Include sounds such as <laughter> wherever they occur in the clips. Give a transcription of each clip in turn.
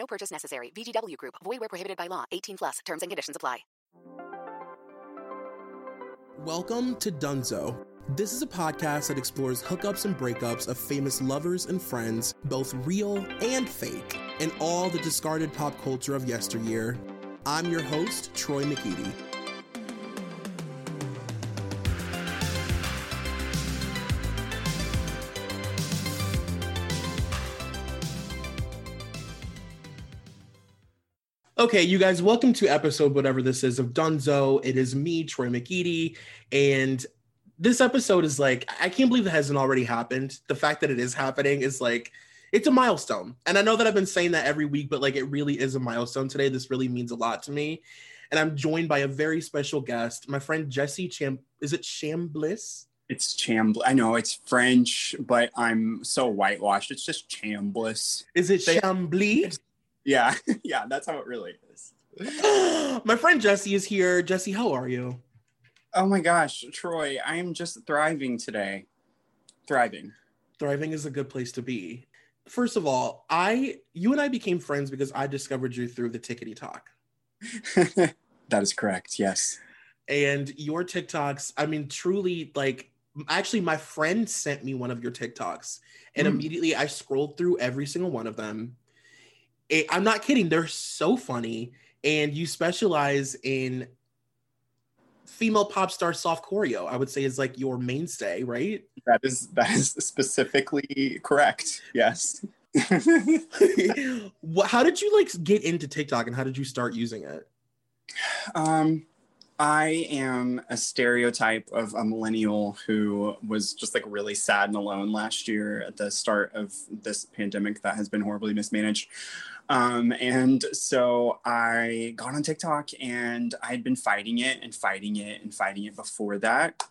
No purchase necessary. VGW Group. Void where prohibited by law. 18 plus. Terms and conditions apply. Welcome to Dunzo. This is a podcast that explores hookups and breakups of famous lovers and friends, both real and fake, and all the discarded pop culture of yesteryear. I'm your host, Troy McEady. Okay, you guys, welcome to episode whatever this is of Dunzo. It is me, Troy McEady, and this episode is like I can't believe it hasn't already happened. The fact that it is happening is like it's a milestone. And I know that I've been saying that every week, but like it really is a milestone today. This really means a lot to me. And I'm joined by a very special guest, my friend Jesse Cham. Is it Chambliss? It's Chambl. I know it's French, but I'm so whitewashed. It's just Chambliss. Is it Chambly? Yeah, <laughs> yeah, that's how it really is. <gasps> my friend Jesse is here. Jesse, how are you? Oh my gosh, Troy, I am just thriving today. Thriving. Thriving is a good place to be. First of all, I you and I became friends because I discovered you through the Tickety Talk. <laughs> that is correct. Yes. and your TikToks, I mean, truly, like, actually, my friend sent me one of your TikToks, and Mm. immediately I scrolled through every single one of them. It- I'm not kidding; they're so funny, and you specialize in female pop star soft choreo. I would say is like your mainstay, right? That is that is specifically correct. Yes. <laughs> How did you like get into TikTok, and how did you start using it? Um, I am a stereotype of a millennial who was just like really sad and alone last year at the start of this pandemic that has been horribly mismanaged. Um, and so I got on TikTok and I had been fighting it and fighting it and fighting it before that.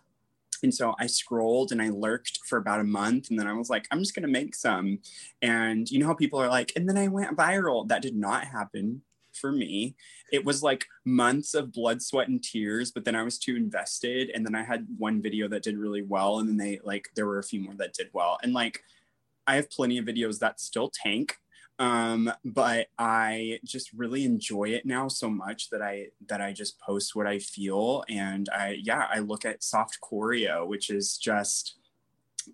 And so I scrolled and I lurked for about a month. And then I was like, I'm just going to make some. And you know how people are like, and then I went viral. That did not happen for me. It was like months of blood, sweat, and tears, but then I was too invested. And then I had one video that did really well. And then they like, there were a few more that did well. And like, I have plenty of videos that still tank. Um, but I just really enjoy it now so much that I that I just post what I feel and I yeah I look at soft choreo which is just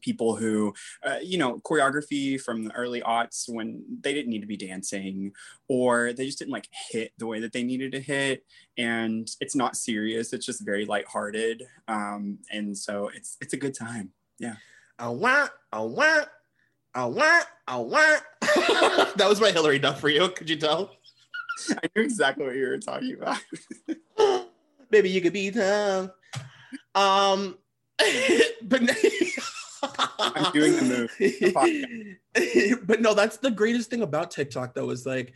people who uh, you know choreography from the early aughts when they didn't need to be dancing or they just didn't like hit the way that they needed to hit and it's not serious it's just very lighthearted um and so it's it's a good time Yeah. I want, I want, I want, I want. <laughs> that was my Hilary Duff for you. Could you tell? <laughs> i knew exactly what you were talking about <laughs> Baby, you could be tough. Um, but I'm doing the move. <laughs> but no, that's the greatest thing about TikTok, though, is like,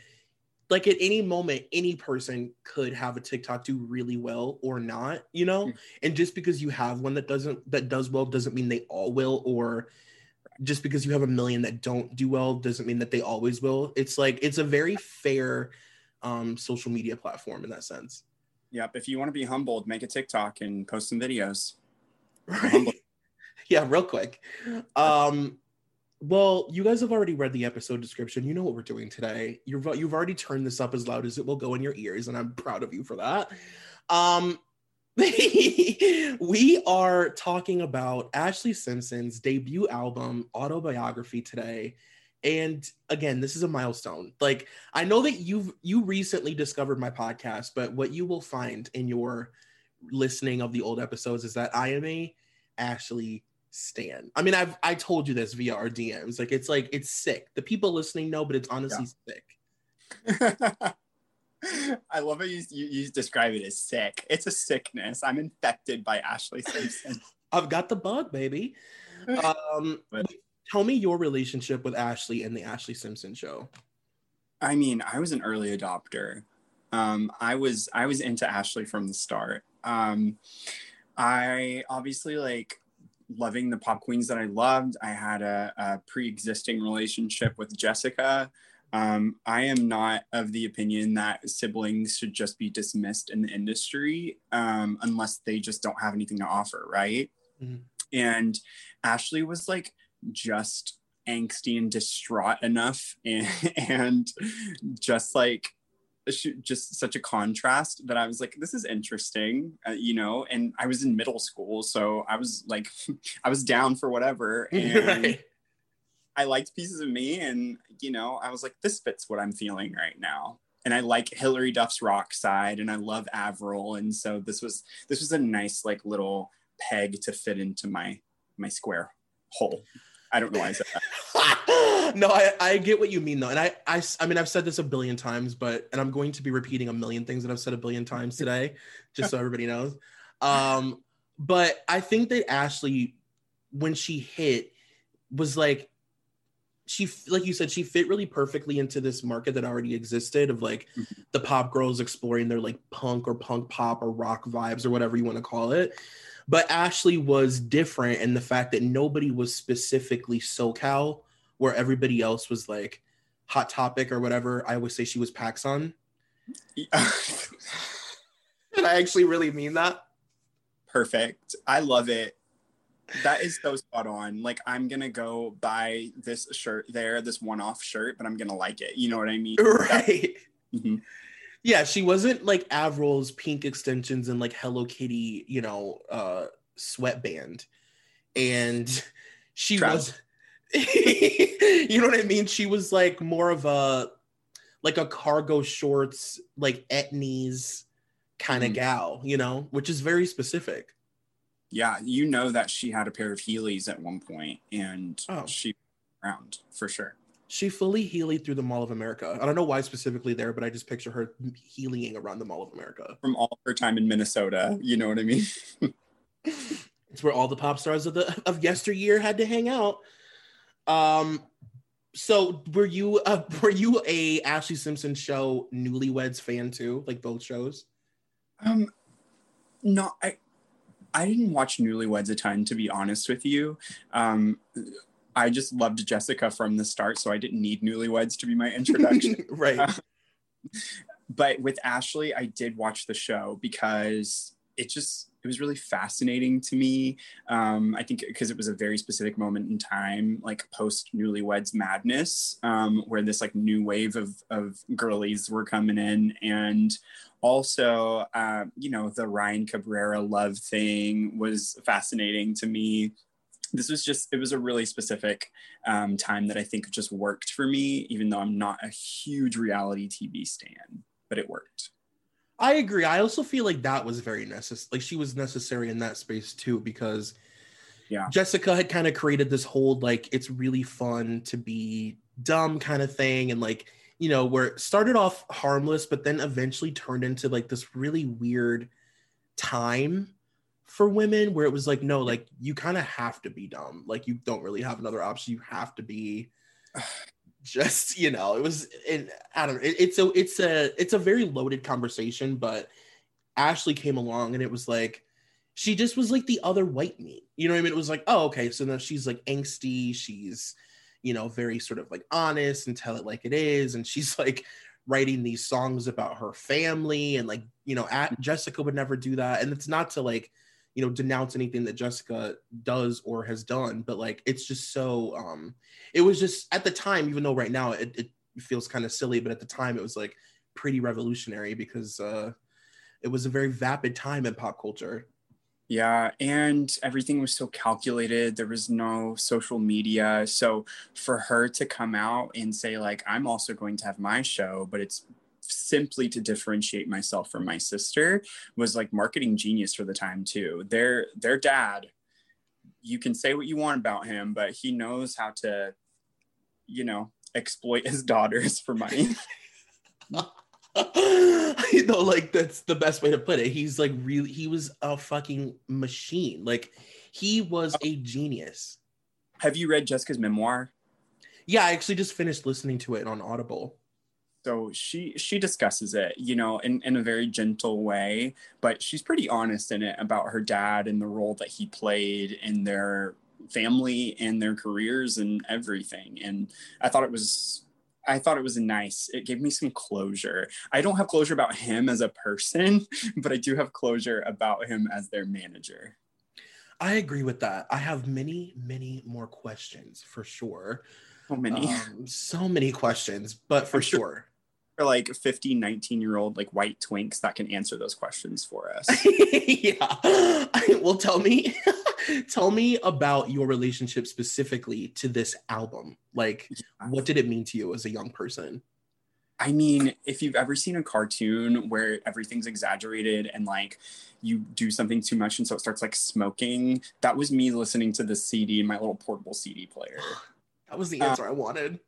like at any moment, any person could have a TikTok do really well or not, you know. Mm. And just because you have one that doesn't that does well doesn't mean they all will, or just because you have a million that don't do well doesn't mean that they always will. It's like it's a very fair um social media platform in that sense. yep if you want to be humbled make a tiktok and post some videos <laughs> Right? Yeah, real quick. Um, well, you guys have already read the episode description. You know what we're doing today. You've you've already turned this up as loud as it will go in your ears, and I'm proud of you for that. Um, <laughs> we are talking about Ashlee Simpson's debut album, Autobiography, today. And again, this is a milestone. Like I know that you've you recently discovered my podcast, but what you will find in your listening of the old episodes is that I am a Ashlee Stan. I mean, I've I told you this via our DMs. Like it's like it's sick. The people listening know, but it's honestly sick. <laughs> I love how you, you, you describe it as sick. It's a sickness. I'm infected by Ashlee Simpson. <laughs> I've got the bug, baby. Um, <laughs> But- tell me your relationship with Ashlee and the Ashlee Simpson show. I mean, I was an early adopter. Um, I was I was into Ashlee from the start. Um, I obviously like loving the pop queens that I loved. I had a, a pre-existing relationship with Jessica. Um, I am not of the opinion that siblings should just be dismissed in the industry um, unless they just don't have anything to offer, right? Mhm. And Ashlee was like just angsty and distraught enough <laughs> and, and just like just such a contrast that I was like, this is interesting, uh, you know. And I was in middle school, so I was like, <laughs> I was down for whatever, <laughs> and Right. I liked pieces of me, and you know, I was like, this fits what I'm feeling right now. And I like Hilary Duff's rock side, and I love Avril, and so this was this was a nice like little peg to fit into my my square hole. I don't know why I said that. <laughs> no, I, I get what you mean though. And I, I, I mean, I've said this a billion times, but, and I'm going to be repeating a million things that I've said a billion times today, just so everybody knows. Um, but I think that Ashlee, when she hit, was like, she, like you said, she fit really perfectly into this market that already existed of like Mhm. the pop girls exploring their like punk or punk pop or rock vibes or whatever you want to call it. But Ashlee was different in the fact that nobody was specifically SoCal, where everybody else was like Hot Topic or whatever. I always say she was PacSun. And <laughs> I actually really mean that. Perfect. I love it. That is so spot on. Like I'm gonna go buy this shirt there, this one-off shirt, but I'm gonna like it. You know what I mean? Right. Mhm. Yeah, she wasn't like Avril's pink extensions and like Hello Kitty, you know, uh sweatband. And <laughs> she was <laughs> you know what I mean? She was like more of a like a cargo shorts, like etnies kind of Mhm. gal, you know, which is very specific. Yeah, you know that she had a pair of Heelys at one point, and Oh. she around for sure. She fully healed through the Mall of America. I don't know why specifically there, but I just picture her healing around the Mall of America. From all her time in Minnesota, you know what I mean? <laughs> It's where all the pop stars of the of yesteryear had to hang out. Um, so were you uh, were you a Ashlee Simpson show Newlyweds fan too? Like both shows? Um, no, I I didn't watch Newlyweds a ton, to be honest with you. Um, I just loved Jessica from the start, so I didn't need Newlyweds to be my <laughs> introduction. right. but with Ashlee, I did watch the show because it just it was really fascinating to me. Um, I think because it was a very specific moment in time, like post Newlyweds madness, um, where this like new wave of of girlies were coming in, and also uh, you know the Ryan Cabrera love thing was fascinating to me. This was just it was a really specific um, time that I think just worked for me, even though I'm not a huge reality TV stan, but it worked. I agree. I also feel like that was very necessary. Like she was necessary in that space too, because Yeah. Jessica had kind of created this whole like it's really fun to be dumb kind of thing, and like you know where it started off harmless, but then eventually turned into like this really weird time for women where it was like no, like you kind of have to be dumb. Like you don't really have another option. You have to be <sighs> just you know it was and i don't know it, it's a it's a it's a very loaded conversation but ashlee came along and it was like she just was like the other white meat. You know what i mean? It was like oh okay so now she's like angsty. She's you know very sort of like honest and tell it like it is. And she's like writing these songs about her family and like you know at, jessica would never do that. And it's not to like you know denounce anything that jessica does or has done but like it's just so um it was just at the time even though right now it, it feels kind of silly but at the time it was like pretty revolutionary because uh it was a very vapid time in pop culture Yeah, and everything was so calculated. There was no social media. So for her to come out and say, like, I'm also going to have my show, but it's simply to differentiate myself from my sister was like marketing genius for the time too. Their their dad, you can say what you want about him, but he knows how to, you know, exploit his <laughs> daughters for money. <laughs> you know like that's the best way to put it he's like really he was a fucking machine like he was a genius have you read Jessica's memoir? yeah i actually just finished listening to it on audible so she she discusses it you know in, in a very gentle way but she's pretty honest in it about her dad and the role that he played in their family and their careers and everything and i thought it was I thought it was nice. It gave me some closure. I don't have closure about him as a person, <laughs> but I do have closure about him as their manager. I agree with that. I have many, many more questions for sure. So many. Um, so many questions, but for <laughs> sure- sure. For like 15, 19 year old like white twinks that can answer those questions for us. <laughs> yeah. well, tell me, <laughs> tell me about your relationship specifically to this album. Like, what did it mean to you as a young person? I mean, if you've ever seen a cartoon where everything's exaggerated and like you do something too much and so it starts like smoking, that was me listening to the CD in my little portable CD player. <gasps> That was the Uh, answer I wanted.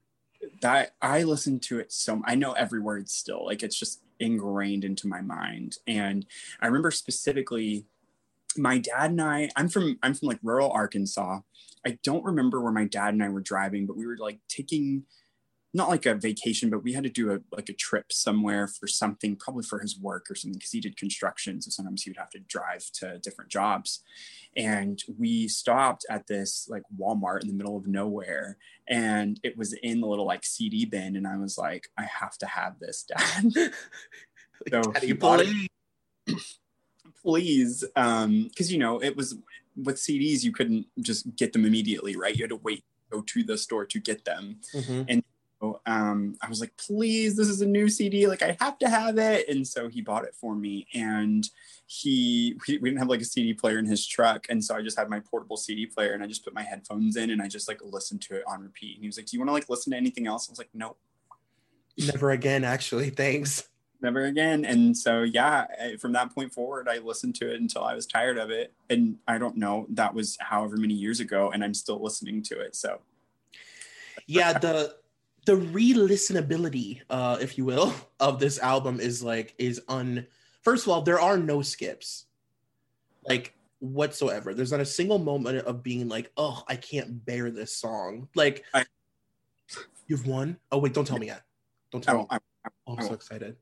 That I listened to it so I know every word still. Like it's just ingrained into my mind. And I remember specifically my dad and I, I'm from I'm from like rural Arkansas. I don't remember where my dad and I were driving, but we were like taking not like a vacation, but we had to do a like a trip somewhere for something, probably for his work or something, because he did construction. So sometimes he would have to drive to different jobs. And we stopped at this like Walmart in the middle of nowhere, and it was in the little like CD bin, and I was like, I have to have this, <laughs> Dad. <laughs> So Daddy, he bought it. please. <clears throat> Please, um, because you know it was with CDs, you couldn't just get them immediately, right? You had to wait, go to the store to get them. Mhm. So, um, I was like, please, this is a new CD. Like, I have to have it. And so he bought it for me. And he, we, we didn't have like a CD player in his truck. And so I just had my portable CD player and I just put my headphones in and I just like listened to it on repeat. And he was like, do you want to like listen to anything else? I was like, nope, Never again, actually. Thanks. never again. And so, yeah, from that point forward, I listened to it until I was tired of it. And I don't know, that was however many years ago. And I'm still listening to it. So, yeah the the re-listenability uh if you will <laughs> of this album is like is un first of all there are no skips like whatsoever. There's not a single moment of being like oh i can't bear this song. Like I- you've won? Oh wait don't tell me yet. Don't I tell me I, oh, i'm I so excited.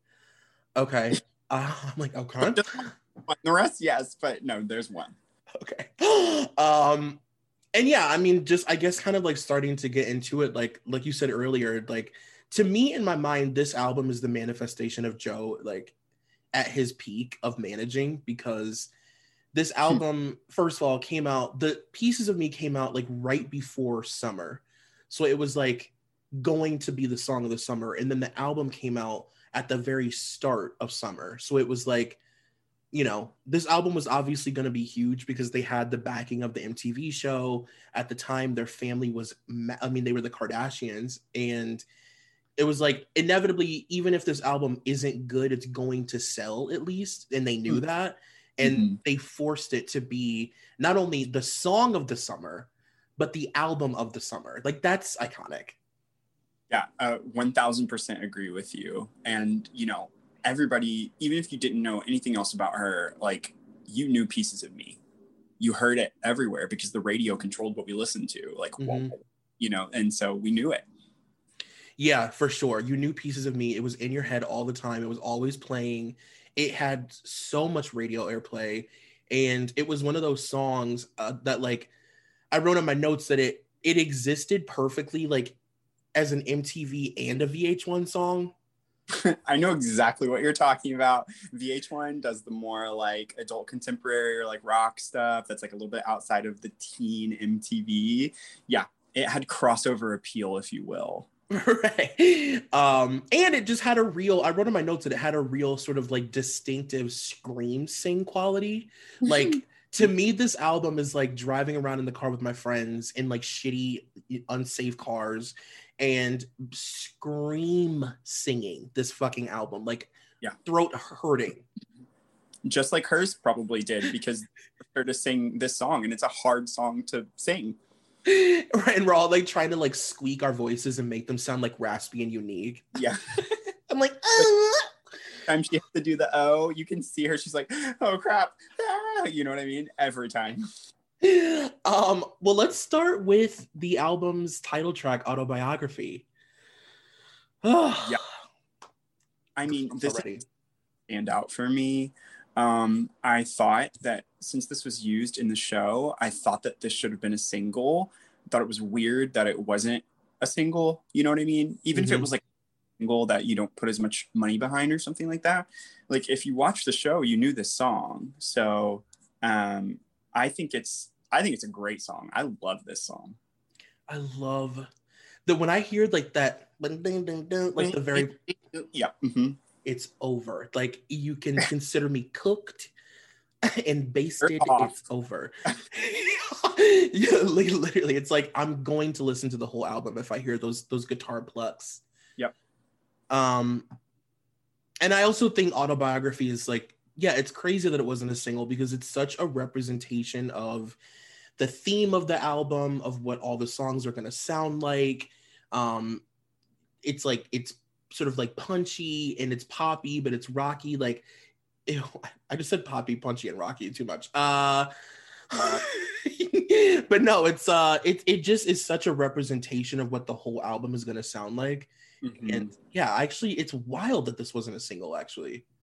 Okay. Uh, <laughs> i'm like okay <laughs> the rest, yes, but no, there's one. okay. <gasps> Um and yeah i mean just i guess kind of like starting to get into it like like you said earlier like to me in my mind this album is the manifestation of joe like at his peak of managing because this hmm. album first of all came out the pieces of me came out like right before summer. So it was like going to be the song of the summer. And then the album came out at the very start of summer. So it was like you know, this album was obviously going to be huge because they had the backing of the MTV show. At the time, their family was, ma- I mean, they were the Kardashians. And it was like, inevitably, even if this album isn't good, it's going to sell at least. And they knew Mhm. that. And Mhm. they forced it to be not only the song of the summer, but the album of the summer. Like, that's iconic. Yeah, uh, 1000% agree with you. And, you know, everybody, even if you didn't know anything else about her, like you knew pieces of me. You heard it everywhere because the radio controlled what we listened to, like, Mhm. you know, and so we knew it. Yeah, for sure. You knew pieces of me. It was in your head all the time. It was always playing. It had so much radio airplay, and it was one of those songs uh, that, like, I wrote on my notes that it it existed perfectly, like, as an MTV and a VH1 song. <laughs> I know exactly what you're talking about. VH1 does the more like adult contemporary or like rock stuff that's like a little bit outside of the teen MTV. Yeah, it had crossover appeal, if you will. <laughs> right. Um, and it just had a real. I wrote in my notes that it had a real sort of like distinctive scream sing quality. <laughs> Like to me, this album is like driving around in the car with my friends in like shitty, unsafe cars and scream singing this fucking album, like Yeah. throat hurting. just like hers probably did because her to sing this song and it's a hard song to sing. <laughs> right, and we're all like trying to like squeak our voices and make them sound like raspy and unique. Yeah. <laughs> I'm like, "Uh." time she has to do the O, you can see her. She's like, oh crap. <laughs> Ah, you know what I mean? Every time. <laughs> um, well, let's start with the album's title track, Autobiography. <sighs> Yeah. I mean, this already. stand out for me. Um, I thought that since this was used in the show, I thought that this should have been a single. thought it was weird that it wasn't a single. You know what I mean? Even if it Mhm. was like a single that you don't put as much money behind or something like that. Like if you watch the show, you knew this song. So um, I think it's I think it's a great song. I love this song. I love that when I hear like that, ding, ding, ding, ding, like the very, yeah. mhm. it's over. Like you can <laughs> consider me cooked <laughs> and basted. It's over. <laughs> yeah, literally, it's like I'm going to listen to the whole album if I hear those those guitar plucks. Yep. Um, and I also think autobiography is like, yeah, it's crazy that it wasn't a single because it's such a representation of the theme of the album, of what all the songs are gonna sound like. Um, it's like it's sort of like punchy and it's poppy, but it's rocky. Like, <laughs> ew, I just said poppy, punchy, and rocky too much. Uh, <laughs> but no, it's uh, it it just is such a representation of what the whole album is gonna sound like. Mhm. And yeah, actually, it's wild that this wasn't a single. Actually,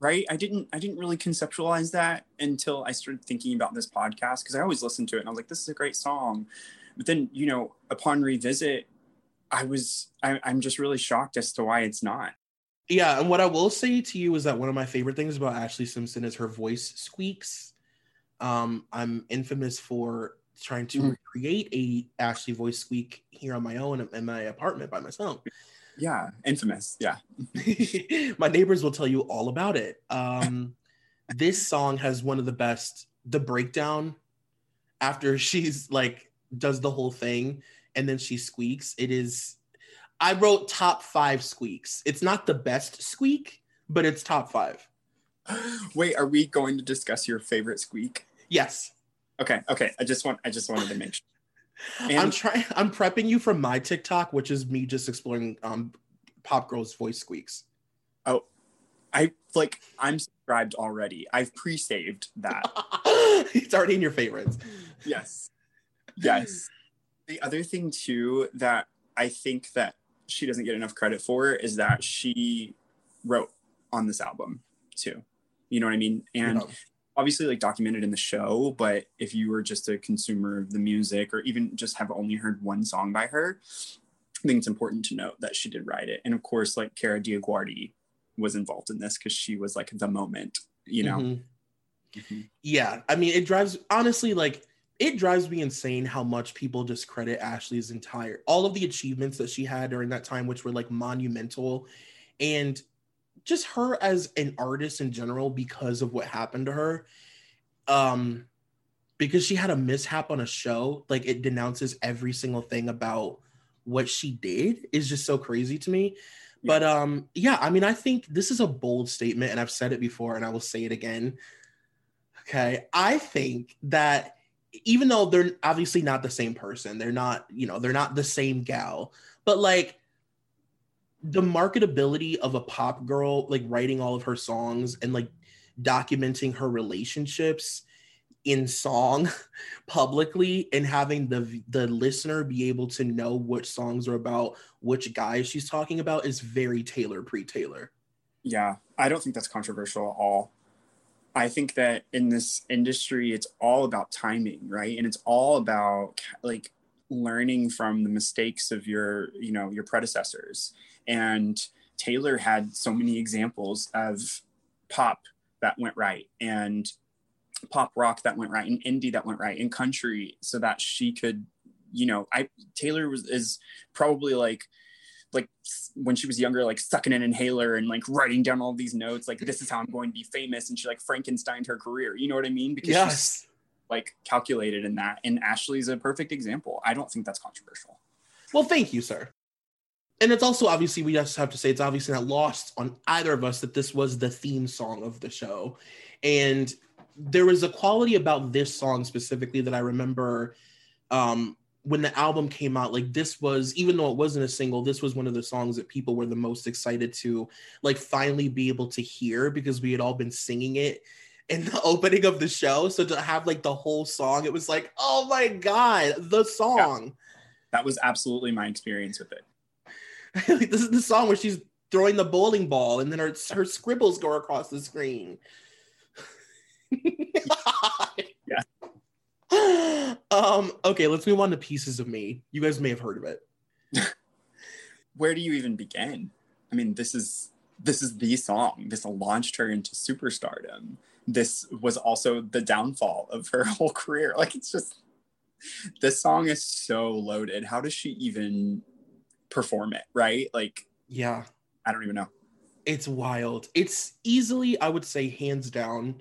Right i didn't i didn't really conceptualize that until i started thinking about this podcast because i always listened to it and i was like this is a great song but then you know upon revisit i was I, i'm just really shocked as to why it's not yeah. And what I will say to you is that one of my favorite things about Ashlee Simpson is her voice squeaks. Um, I'm infamous for trying to Mhm. recreate a Ashlee voice squeak here on my own in my apartment by myself. Yeah infamous yeah <laughs> my neighbors will tell you all about it. Um, <laughs> this song has one of the best. The breakdown after <laughs> she's like does the whole thing and then she squeaks. It is. I wrote top five squeaks. It's not the best squeak, but it's top five. <gasps> wait are we going to discuss your favorite squeak Yes, okay okay i just want i just wanted to make sure I'm trying. <laughs> I'm prepping you for my TikTok, which is me just exploring um, pop girls' voice squeaks. oh i like i'm subscribed already i've pre-saved that <laughs> it's already in your favorites. yes <laughs> yes the other thing too that i think that she doesn't get enough credit for is that she wrote on this album too you know what i mean and. Obviously like documented in the show but if you were just a consumer of the music or even just have only heard one song by her i think it's important to note that she did write it and of course like Kara DioGuardi was involved in this because she was like the moment you know Mhm. Mhm. Yeah, I mean, it drives honestly like it drives me insane how much people discredit Ashlee's entire all of the achievements that she had during that time, which were like monumental, and just her as an artist in general because of what happened to her. Um, because she had a mishap on a show, like it denounces every single thing about what she did is just so crazy to me. But um, yeah, I mean, I think this is a bold statement, and I've said it before, and I will say it again. Okay. I think that even though they're obviously not the same person, they're not, you know, they're not the same gal, but like the marketability of a pop girl, like writing all of her songs and like documenting her relationships in song <laughs> publicly and having the the listener be able to know which songs are about which guys she's talking about is very Taylor pre-Taylor. Yeah, I don't think that's controversial at all. I think that in this industry, it's all about timing, right? And it's all about like learning from the mistakes of your, you know, your predecessors. And Taylor had so many examples of pop that went right and pop rock that went right and indie that went right and country so that she could, you know, I Taylor was is probably like like when she was younger, like sucking an inhaler and like writing down all these notes, like this is how I'm going to be famous, and she like Frankensteined her career. You know what I mean? Because she's Yes. like calculated in that. And Ashlee's a perfect example. I don't think that's controversial. Well, thank you, sir. And it's also obviously we just have to say it's obviously not lost on either of us that this was the theme song of the show. And there was a quality about this song specifically that i remember um when the album came out like this was even though it wasn't a single this was one of the songs that people were the most excited to like finally be able to hear because we had all been singing it in the <laughs> opening of the show. So to have like the whole song it was like oh my god the song. Yeah. that was absolutely my experience with it <laughs> like this is the song where she's throwing the bowling ball and then her, her scribbles go across the screen. <laughs> yeah. <laughs> Um, okay, let's move on to Pieces of Me. You guys may have heard of it. Where do you even begin? I mean, this is this is the song. This launched her into superstardom. This was also the downfall of her whole career. Like it's just this song is so loaded. How does she even perform it, right? Like, yeah, I don't even know. It's wild. It's easily, I would say, hands down,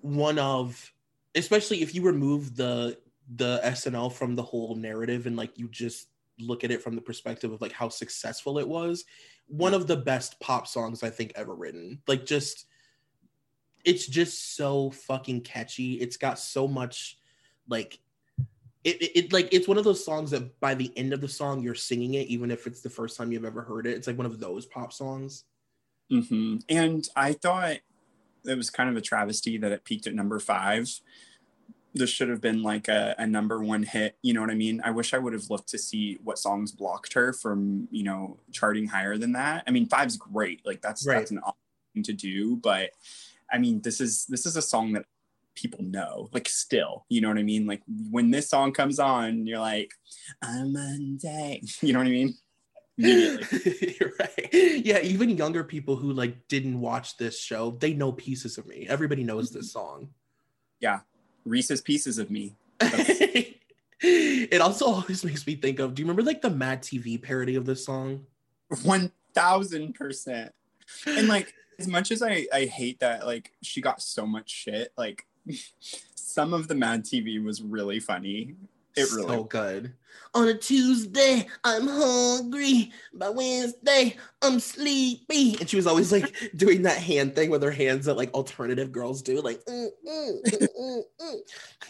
one of, especially if you remove the the SNL from the whole narrative and like you just look at it from the perspective of like how successful it was, one of the best pop songs I think ever written. Like, just it's just so fucking catchy. It's got so much like it, it, it, like it's one of those songs that by the end of the song you're singing it even if it's the first time you've ever heard it. It's like one of those pop songs. Mm-hmm. and i thought it was kind of a travesty that it peaked at number five. This should have been like a, a number one hit you know what i mean? I wish i would have looked to see what songs blocked her from you know charting higher than that. I mean five's great. Like that's right. that's an awesome thing to do but i mean this is this is a song that people know like still you know what i mean? Like when this song comes on you're like i'm Monday. <laughs> You know what i mean? <laughs> Right. Yeah even younger people who like didn't watch this show they know pieces of me. Everybody knows this mm-hmm. song. Yeah. Reese's pieces of me. <laughs> It also always makes me think of do you remember like the mad tv parody of this song? 1000% and like as much as I, I hate that like she got so much shit like some of the Mad TV was really funny. It really so good. On a Tuesday, I'm hungry. By Wednesday, I'm sleepy. And she was always like <laughs> doing that hand thing with her hands that like alternative girls do, like. Mm, mm, mm, mm,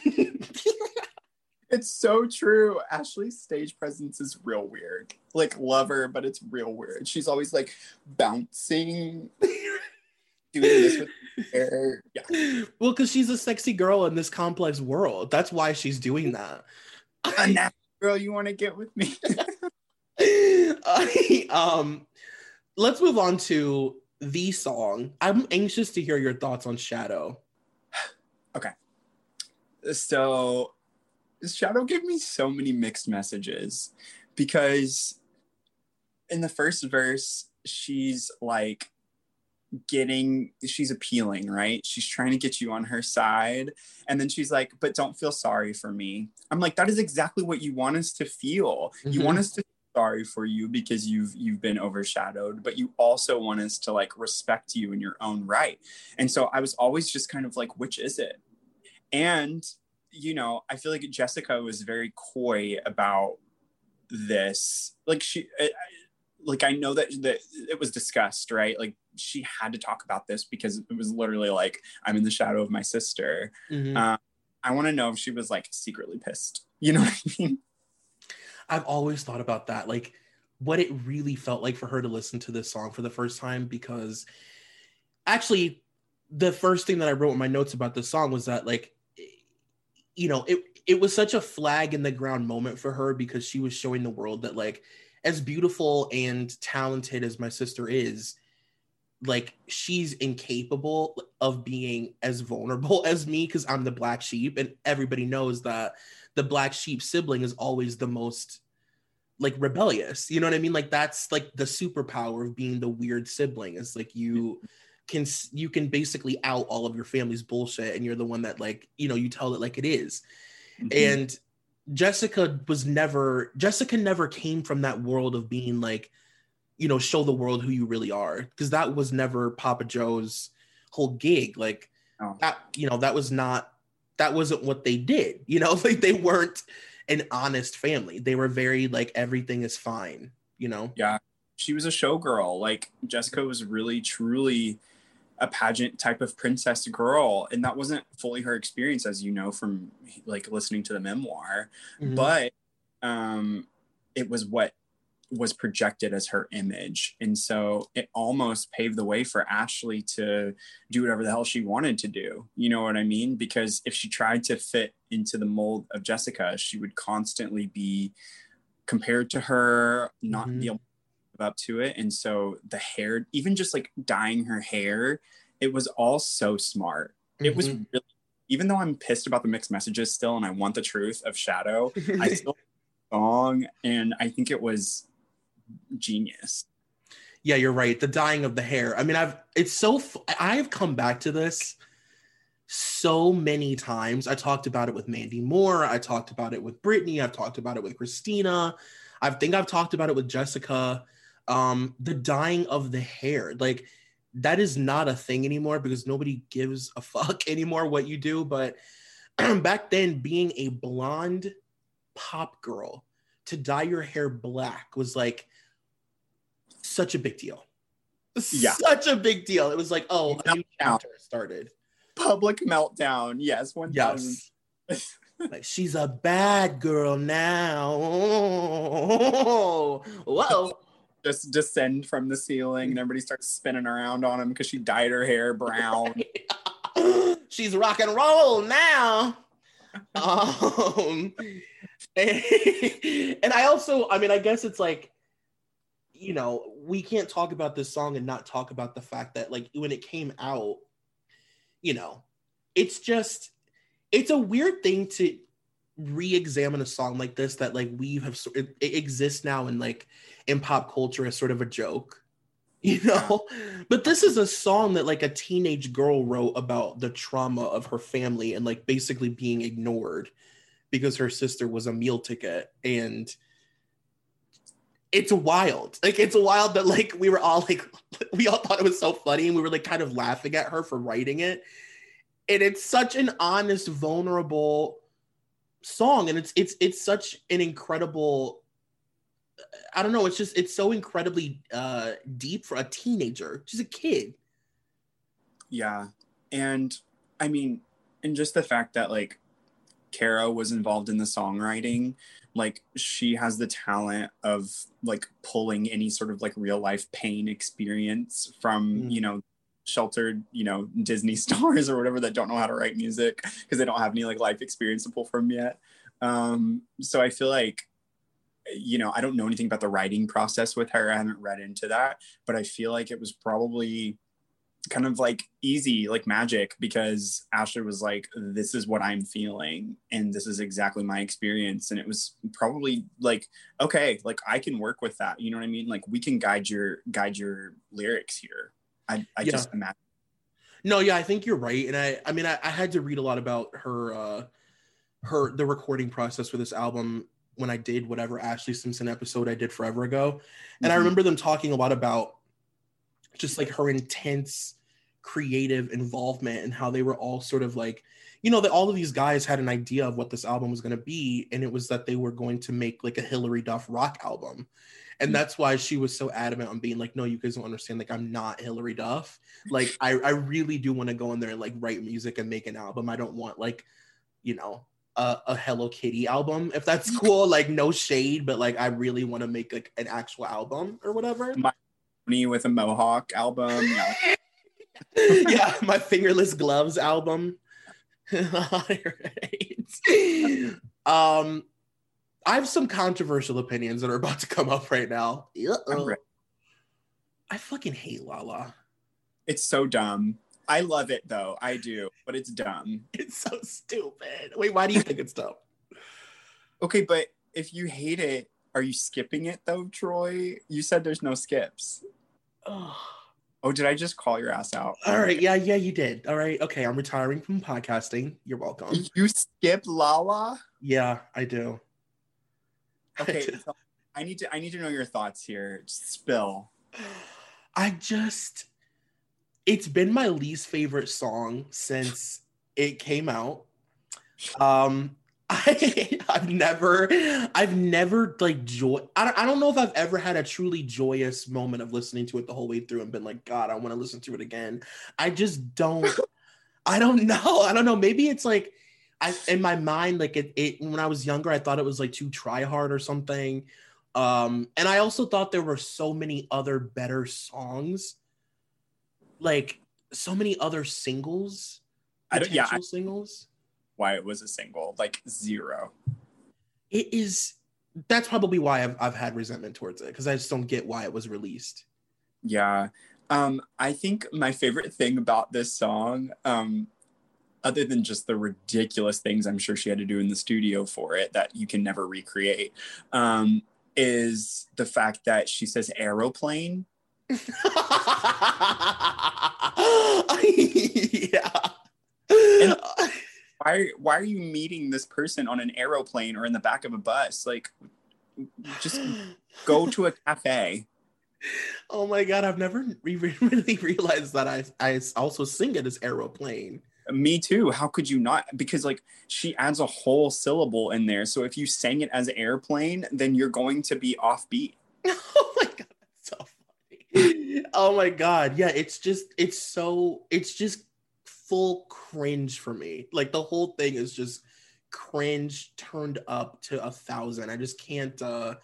mm. <laughs> it's so true. Ashlee's stage presence is real weird. Like love her, but it's real weird. She's always like bouncing, doing this with <laughs> yeah. Well, because she's a sexy girl in this complex world. That's why she's doing that. A nasty girl, you want to get with me? <laughs> um, let's move on to the song. I'm anxious to hear your thoughts on Shadow. <sighs> Okay. So, Shadow gave me so many mixed messages because in the first verse, she's like, getting she's appealing right? She's trying to get you on her side. And then she's like but don't feel sorry for me. I'm like that is exactly what you want us to feel. Mm-hmm. you want us to sorry for you because you've you've been overshadowed but you also want us to like respect you in your own right. And so i was always just kind of like which is it? And you know i feel like jessica was very coy about this. Like she I, like I know that that it was discussed, right? Like she had to talk about this because it was literally like I'm in the shadow of my sister. Mm-hmm. Uh, I want to know if she was like secretly pissed. You know what I mean? I've always thought about that, like what it really felt like for her to listen to this song for the first time. Because actually, the first thing that I wrote in my notes about this song was that, like, you know, it it was such a flag in the ground moment for her because she was showing the world that, like, as beautiful and talented as my sister is, like she's incapable of being as vulnerable <laughs> as me because I'm the black sheep, and everybody knows that the black sheep sibling is always the most like rebellious. You know what I mean? Like that's like the superpower of being the weird sibling. Is like you can you can basically out all of your family's bullshit, and you're the one that like you know you tell it like it is. Mm-hmm. And Jessica was never Jessica never came from that world of being like you know, show the world who you really are. Because that was never Papa Joe's whole gig. Like oh. that, you know, that was not that wasn't what they did. You know, <laughs> like they weren't an honest family. They were very like everything is fine. you know? Yeah. She was a showgirl. Like Jessica was really truly a pageant type of princess girl and that wasn't fully her experience as you know from like listening to the memoir Mhm. but um it was what was projected as her image and so it almost paved the way for ashlee to do whatever the hell she wanted to do you know what i mean because if she tried to fit into the mold of jessica she would constantly be compared to her not Mhm. be able up to it and so the hair even just like dyeing her hair it was all so smart it was Mhm. really even though i'm pissed about the mixed messages still and i want the truth of shadow I <laughs> still song and I think it was genius. Yeah, you're right. The dyeing of the hair. I mean, I've it's so I've come back to this so many times. I talked about it with Mandy Moore. I talked about it with Britney. I've talked about it with Christina. I think I've talked about it with Jessica. Um, the dyeing of the hair, like that is not a thing anymore because nobody gives a <laughs> fuck anymore what you do. But <clears throat> back then, being a blonde pop girl to dye your hair black was like such a big deal. Yeah. <laughs> Such a big deal. It was like, oh, a new chapter started. Public meltdown. Yes, one thousand. Yes. <laughs> like she's a bad girl now. Whoa. Just descend from the ceiling and everybody starts spinning around on him because she dyed her hair brown. <laughs> she's rock and roll now. Um, <laughs> and I also, I mean, I guess it's like, you know, we can't talk about this song and not talk about the fact that, like, when it came out, you know, it's just, it's a weird thing to re-examine a song like this that like we have it, it exists now in like in pop culture as sort of a joke <laughs> you know? But this is a song that like a teenage girl wrote about the trauma of her family and like basically being ignored because her sister was a meal ticket and it's wild. Like it's wild that like we were all like <laughs> we all thought it was so funny and we were like kind of laughing at her for writing it. And it's such an honest vulnerable song and it's it's it's such an incredible I don't know. It's just it's so incredibly uh, deep for a teenager. She's a kid. Yeah. And I mean, and just the fact that like Kara was involved in the songwriting, like she has the talent of like pulling any sort of like real life pain experience from, Mm. you know, sheltered, you know, Disney <laughs> stars or whatever that don't know how to write music because they don't have any like life experience to pull from yet. Um, so I feel like you know, I don't know anything about the writing process with her. I haven't read into that, but I feel like it was probably kind of like easy, like magic, because Ashlee was like, "This is what I'm feeling, and this is exactly my experience." And it was probably like, "Okay, like I can work with that." You know what I mean? Like we can guide your guide your lyrics here. I, I Yeah. just imagine. No, yeah, I think you're right. And I I mean I, I had to read a lot about her uh her the recording process for this album when I did whatever Ashlee Simpson episode I did forever ago. And I Mhm. remember them talking a lot about just like her intense creative involvement and how they were all sort of like you know that all of these guys had an idea of what this album was going to be and it was that they were going to make like a Hilary Duff rock album and Mhm. that's why she was so adamant on being like no you guys don't understand like I'm not Hilary Duff like I, I really do want to go in there and like write music and make an album i don't want like you know a, a hello kitty album if that's cool like no shade but like i really want to make like an actual album or whatever Me with a mohawk album. Yeah. <laughs> yeah my fingerless gloves album <laughs> Right. <laughs> um i have some controversial opinions that are about to come up right now I'm Uh-oh. i fucking hate lala It's so dumb. I love it though. I do, but it's dumb. <laughs> it's so stupid wait why do you think it's dumb Okay, but if you hate it, are you skipping it though, Troy? You said there's no skips. Ugh. Oh, did I just call your ass out? All right, yeah, yeah, you did. All right, okay, I'm retiring from podcasting. You're welcome. You skip Lala? Yeah, I do. <laughs> Okay, so I need to I need to know your thoughts here. Just spill. I just it's been my least favorite song since it came out. Um <laughs> I, I've never, I've never like joy. I don't, I don't know if I've ever had a truly joyous moment of listening to it the whole way through and been like, God, I want to listen to it again. I just don't. I don't <laughs> know. I don't know. Maybe it's like, I in my mind, like it, it. When I was younger, I thought it was like too try hard or something. Um, and I also thought there were so many other better songs, like so many other singles, I don't- yeah, potential singles. Why it was a single, like zero. it is that's probably why I've, I've had resentment towards it because I just don't get why it was released. Yeah. Um, I think my favorite thing about this song, um, other than just the ridiculous things I'm sure she had to do in the studio for it that you can never recreate, um, is the fact that she says aeroplane. <laughs> yeah. And- Why why are you meeting this person on an aeroplane or in the back of a bus? Like just go to a cafe. oh my god, I've never re- <laughs> really realized that I I also sing it as aeroplane. Me too. How could you not? Because like she adds a whole syllable in there. So if you sang it as airplane, then you're going to be offbeat. <laughs> oh my god, that's so funny. oh my god, yeah, it's just it's so it's just full cringe for me. Like the whole thing is just cringe turned up to a thousand. I just can't uh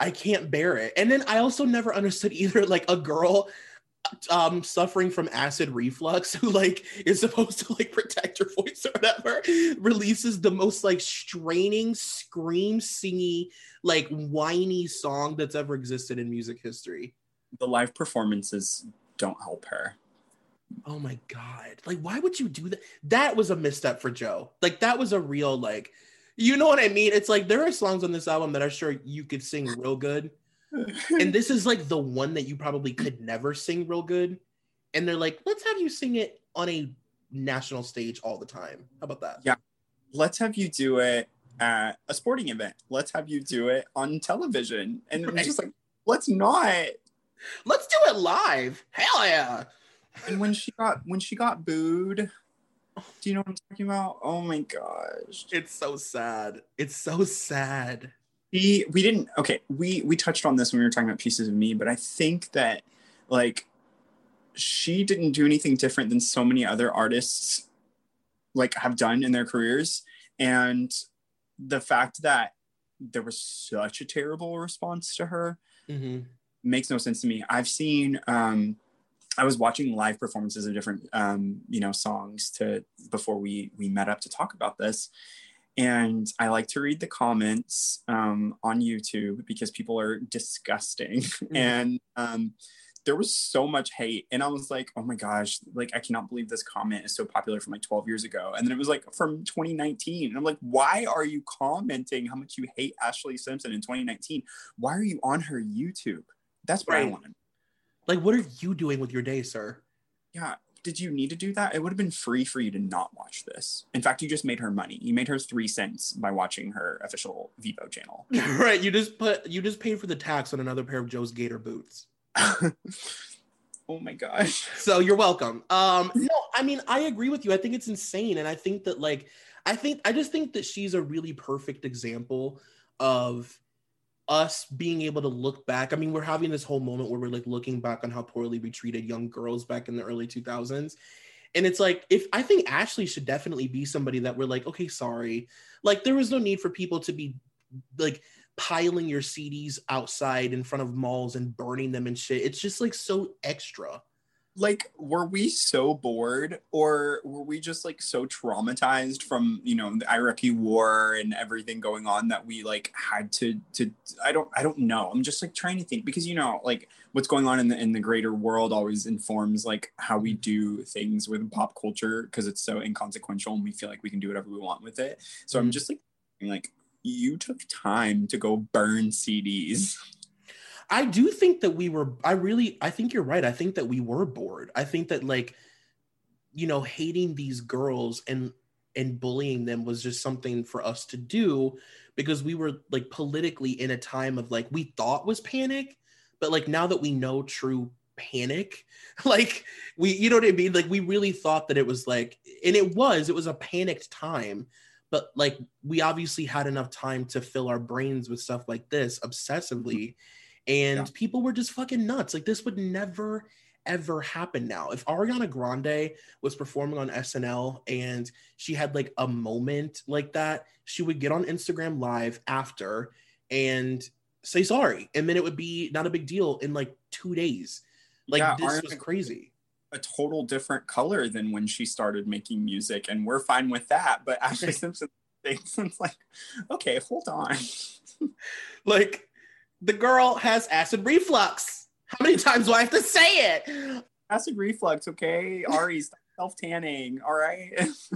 I can't bear it. And then I also never understood either like a girl um suffering from acid reflux <laughs> who like is supposed to like protect her voice or whatever releases the most like straining scream singy like whiny song that's ever existed in music history. The live performances don't help her. oh my god. Like why would you do that? That was a misstep for joe. Like that was a real like you know what i mean? It's like there are songs on this album that i'm sure you could sing real good and <laughs> this is like the one that you probably could never sing real good and they're like let's have you sing it on a national stage all the time how about that Yeah. Let's have you do it at a sporting event. Let's have you do it on television. And Right. just like, let's not. let's do it live hell yeah And when she got when she got booed, do you know what I'm talking about? Oh my gosh. it's so sad it's so sad we we didn't okay we we touched on this when we were talking about pieces of me but i think that like she didn't do anything different than so many other artists like have done in their careers. And the fact that there was such a terrible response to her Mhm. makes no sense to me. I've seen um i was watching live performances of different um you know songs to before we we met up to talk about this and I like to read the comments um, on YouTube because people are disgusting. <laughs> And um, there was so much hate, and I was like, "Oh my gosh! Like, I cannot believe this comment is so popular from like 12 years ago." And then it was like from 2019, and I'm like, "Why are you commenting how much you hate Ashlee Simpson in 2019? Why are you on her YouTube?" That's what I Right. wanted. like what are you doing with your day sir Yeah. Did you need to do that? It would have been free for you to not watch this. In fact, you just made her money. You made her three cents by watching her official Vevo channel. <laughs> right you just put you just paid for the tax on another pair of joe's gator boots <laughs> oh my gosh. so you're welcome um no i mean i agree with you i think it's insane and i think that like i think i just think that she's a really perfect example of us being able to look back i mean we're having this whole moment where we're like looking back on how poorly we treated young girls back in the early 2000s and it's like if i think ashlee should definitely be somebody that we're like okay sorry. Like there was no need for people to be like piling your cds outside in front of malls and burning them and shit. It's just like so extra Like, were we so bored or were we just like so traumatized from, you know, the Iraqi war and everything going on that we like had to to I don't I don't know. I'm just like trying to think because you know, like what's going on in the in the greater world always informs like how we do things with pop culture because it's so inconsequential and we feel like we can do whatever we want with it. So I'm Mhm. just like like you took time to go burn CDs. I do think that we were I really I think you're right. I think that we were bored. I think that like you know hating these girls and and bullying them was just something for us to do because we were like politically in a time of like we thought was panic but like now that we know true panic <laughs> like we you know what I mean like we really thought that it was like and it was it was a panicked time but like we obviously had enough time to fill our brains with stuff like this obsessively and Yeah. people were just fucking nuts like this would never ever happen now if ariana grande was performing on snl and she had like a moment like that she would get on instagram live after and say sorry and then it would be not a big deal in like two days like Yeah, this Ariana was crazy a total different color than when she started making music, and we're fine with that. But Ashlee Simpson thinks <laughs> it's like, okay, hold on. like the girl has acid reflux how many times do i have to say it Acid reflux, okay? Ari, <laughs> stop self tanning, all right?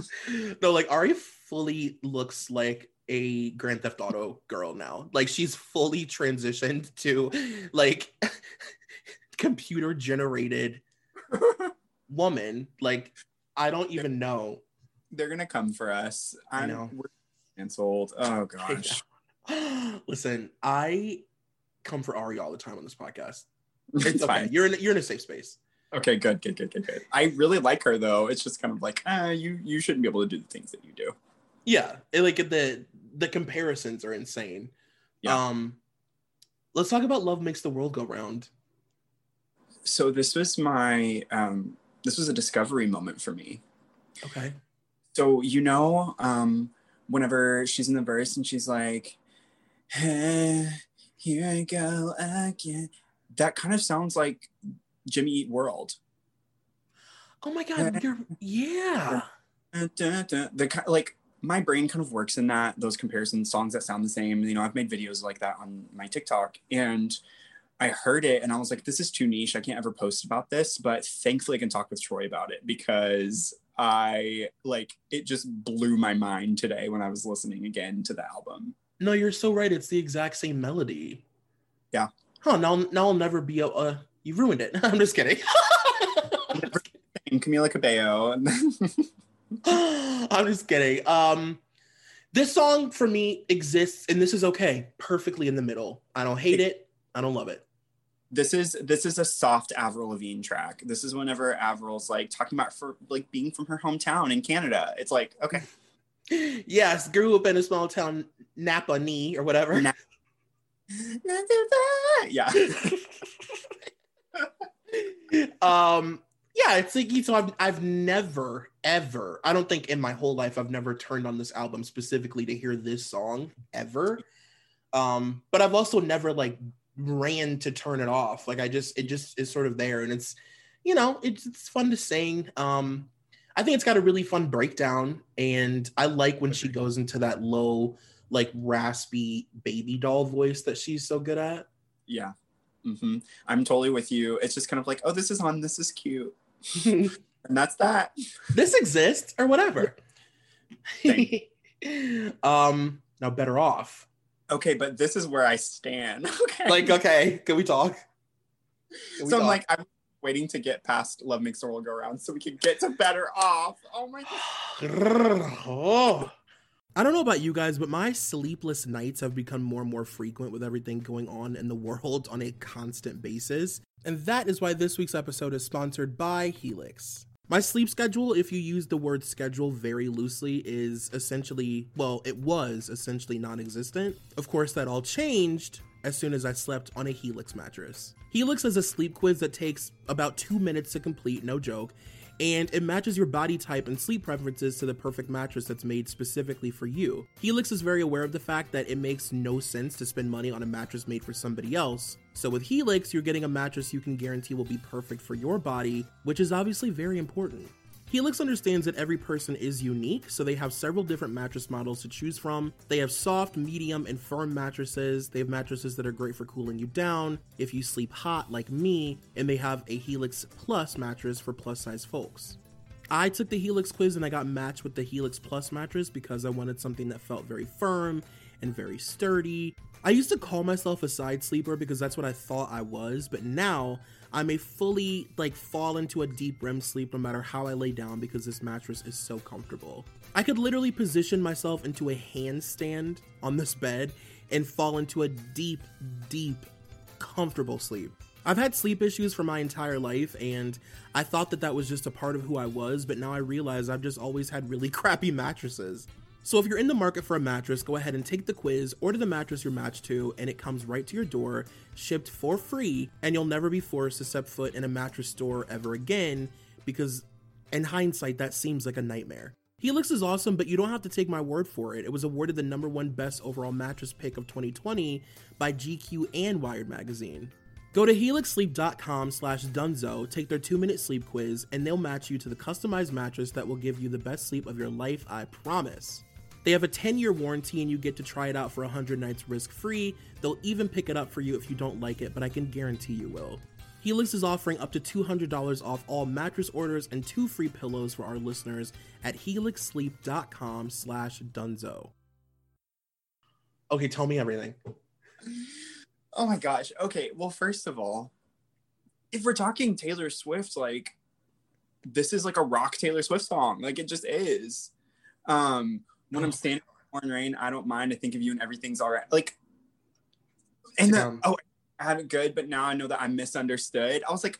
<laughs> no like ari fully looks like a grand theft auto girl now like she's fully transitioned to like <laughs> computer generated woman like i don't even know They're gonna come for us. I I'm, know. We're canceled. Oh gosh. <gasps> listen i come for ari all the time on this podcast <laughs> it's It's okay fine. you're in you're in a safe space Okay, good, good, good, good, good. I really like her though. It's just kind of like, uh, you you shouldn't be able to do the things that you do. Yeah, like the the comparisons are insane. Yeah. Um, let's talk about "Love Makes the World Go Round." So this was my um this was a discovery moment for me. Okay. So you know, um, whenever she's in the verse and she's like, "Hey, here I go again," that kind of sounds like Jimmy Eat World. Oh my God, you're yeah. The like my brain kind of works in that those comparison songs that sound the same. You know, I've made videos like that on my TikTok, and I heard it and I was like, "This is too niche. I can't ever post about this." But thankfully, I can talk with Troy about it because I like it just blew my mind today when I was listening again to the album. No, you're so right. It's the exact same melody. Yeah. Huh? Now, now I'll never be. A, uh, you ruined it. <laughs> I'm just kidding. <laughs> Camila Cabello. <laughs> I'm just kidding. Um, this song for me exists, and this is okay, perfectly in the middle. I don't hate it. I don't love it. this is this is a soft Avril Lavigne track. This is whenever Avril's like talking about for like being from her hometown in Canada. It's like okay, Yes, grew up in a small town, Napanee or whatever. Na- yeah. <laughs> um, yeah, it's like so I've I've never ever I don't think in my whole life I've never turned on this album specifically to hear this song ever. Um, but I've also never like ran to turn it off. Like I just it just is sort of there and it's you know, it's it's fun to sing. Um I think it's got a really fun breakdown and I like when she goes into that low like raspy baby doll voice that she's so good at. Yeah. hmm I'm totally with you. It's just kind of like, oh, this is on, this is cute. <laughs> and that's that. this exists or whatever. <laughs> Um, now better off. Okay, but this is where I stand. <laughs> Okay. Like, okay, can we talk? Can we so I'm like, I'm waiting to get past Love Makes the World Go Round so we can get to better off. Oh my god. oh. <sighs> I don't know about you guys, but my sleepless nights have become more and more frequent with everything going on in the world on a constant basis. And that is why this week's episode is sponsored by Helix. My sleep schedule, if you use the word schedule very loosely, is essentially, well, it was essentially non existent. Of course, that all changed as soon as I slept on a Helix mattress. Helix is a sleep quiz that takes about two minutes to complete, no joke, and it matches your body type and sleep preferences to the perfect mattress that's made specifically for you. Helix is very aware of the fact that it makes no sense to spend money on a mattress made for somebody else. So with Helix, you're getting a mattress you can guarantee will be perfect for your body, which is obviously very important. Helix understands that every person is unique, so they have several different mattress models to choose from. They have soft, medium, and firm mattresses. They have mattresses that are great for cooling you down if you sleep hot like me, and they have a Helix Plus mattress for plus size folks. I took the Helix quiz and I got matched with the Helix Plus mattress because I wanted something that felt very firm and very sturdy. I used to call myself a side sleeper because that's what I thought I was, but now I may fully like fall into a deep REM sleep no matter how I lay down because this mattress is so comfortable. I could literally position myself into a handstand on this bed and fall into a deep, deep, comfortable sleep. I've had sleep issues for my entire life, and I thought that that was just a part of who I was, but now I realize I've just always had really <laughs> crappy mattresses. So if you're in the market for a mattress, go ahead and take the quiz, order the mattress you're matched to, and it comes right to your door, shipped for free, and you'll never be forced to step foot in a mattress store ever again because in hindsight that seems like a nightmare. Helix is awesome, but you don't have to take my word for it. It was awarded the number one best overall mattress pick of 2020 by GQ and Wired magazine. Go to helixsleep.com slash dunzo, take their two-minute sleep quiz, and they'll match you to the customized mattress that will give you the best sleep of your life, I promise. They have a 10 year warranty and you get to try it out for 100 nights risk free. They'll even pick it up for you if you don't like it, but I can guarantee you will. Helix is offering up to $200 off all mattress orders and two free pillows for our listeners at helixsleep.com slash dunzo. Okay, tell me everything. Oh my gosh. Okay. Well, first of all, if we're talking Taylor Swift, like this is like a rock Taylor Swift song. Like it just is. Um, when I'm standing in pouring rain, I don't mind. I think of you and everything's all right. Like, and then, oh, I have it good, but now I know that I'm misunderstood. I was like,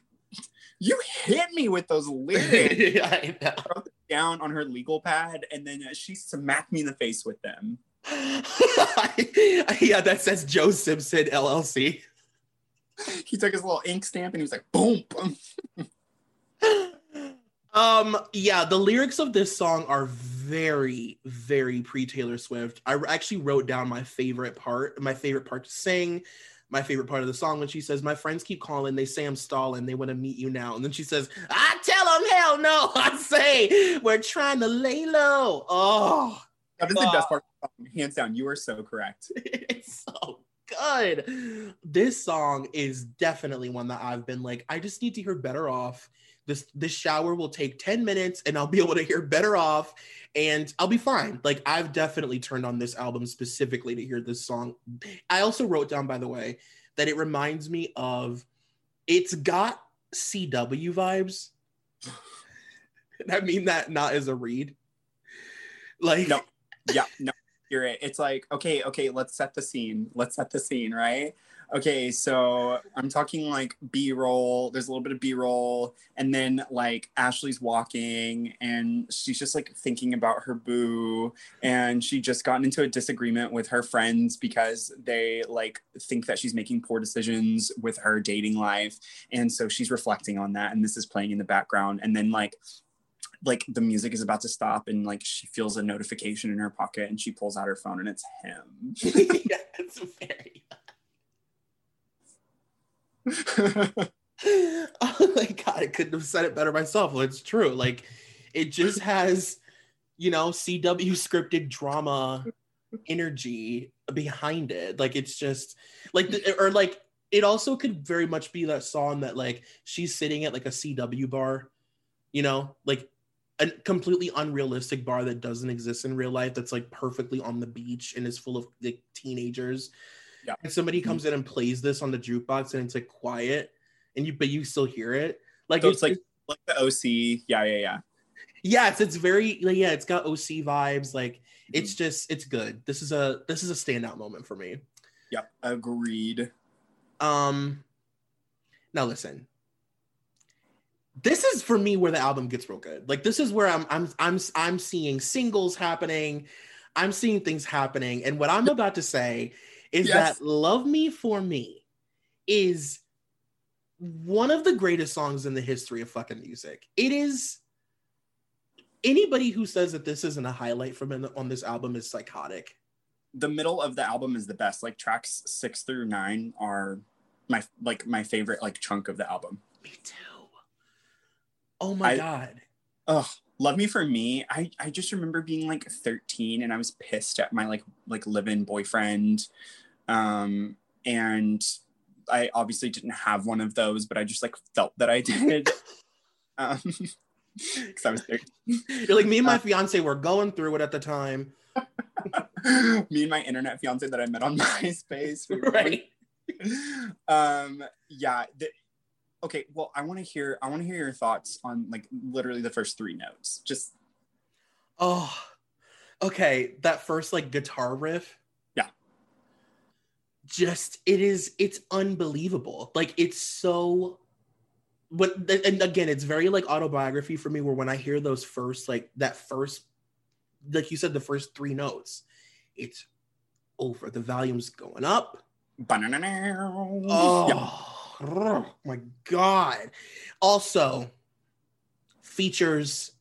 you hit me with those lyrics. <laughs> I wrote them down on her legal pad, and then she smacked me in the face with them. <laughs> yeah, that says Joe Simpson LLC. He took his little ink stamp and he was like, boom, boom. <laughs> um, yeah, the lyrics of this song are very, very pre Taylor Swift. I actually wrote down my favorite part, my favorite part to sing, my favorite part of the song when she says, My friends keep calling, they say I'm stalling, they want to meet you now. And then she says, I tell them, hell no. <laughs> I say, we're trying to lay low. Oh, that is the best part. Hands down, you are so correct. <laughs> it's so good. This song is definitely one that I've been like, I just need to hear better off. This this shower will take 10 minutes and I'll be able to hear better off and I'll be fine. Like I've definitely turned on this album specifically to hear this song. I also wrote down by the way that it reminds me of it's got CW vibes. <laughs> I mean that not as a read. Like no yeah, no, you're it. It's like, okay, okay, let's set the scene. Let's set the scene, right? Okay, so I'm talking like B roll. There's a little bit of B roll, and then like Ashlee's walking, and she's just like thinking about her boo, and she just gotten into a disagreement with her friends because they like think that she's making poor decisions with her dating life, and so she's reflecting on that, and this is playing in the background, and then like like the music is about to stop and like she feels a notification in her pocket and she pulls out her phone and it's him. <laughs> yeah, it's very <laughs> oh my god, I couldn't have said it better myself. Well, it's true. Like it just has, you know, CW scripted drama energy behind it. Like it's just like the, or like it also could very much be that song that like she's sitting at like a CW bar, you know, like a completely unrealistic bar that doesn't exist in real life that's like perfectly on the beach and is full of like teenagers. Yeah. And somebody mm-hmm. comes in and plays this on the jukebox and it's like quiet and you but you still hear it. Like so it's, it's like like the OC. Yeah, yeah, yeah. yes it's it's very like, yeah, it's got OC vibes. Like mm-hmm. it's just it's good. This is a this is a standout moment for me. Yep, agreed. Um now listen, this is for me where the album gets real good. Like this is where I'm I'm I'm I'm seeing singles happening. I'm seeing things happening and what I'm about to say is yes. that Love Me for Me is one of the greatest songs in the history of fucking music. It is anybody who says that this isn't a highlight from on this album is psychotic. The middle of the album is the best. Like tracks 6 through 9 are my like my favorite like chunk of the album. Me too. Oh my I, god. Oh, love me for me. I I just remember being like 13 and I was pissed at my like like live-in boyfriend. Um and I obviously didn't have one of those, but I just like felt that I did. <laughs> um <laughs> because I was 13. You're like me and my uh, fiance were going through it at the time. <laughs> me and my internet fiance that I met on MySpace. We right. um yeah, the, okay well i want to hear i want to hear your thoughts on like literally the first three notes just oh okay that first like guitar riff just it is it's unbelievable like it's so but and again it's very like autobiography for me where when i hear those first like that first like you said, the first three notes. It's over. The volume's going up. Oh, Oh, my god. Also features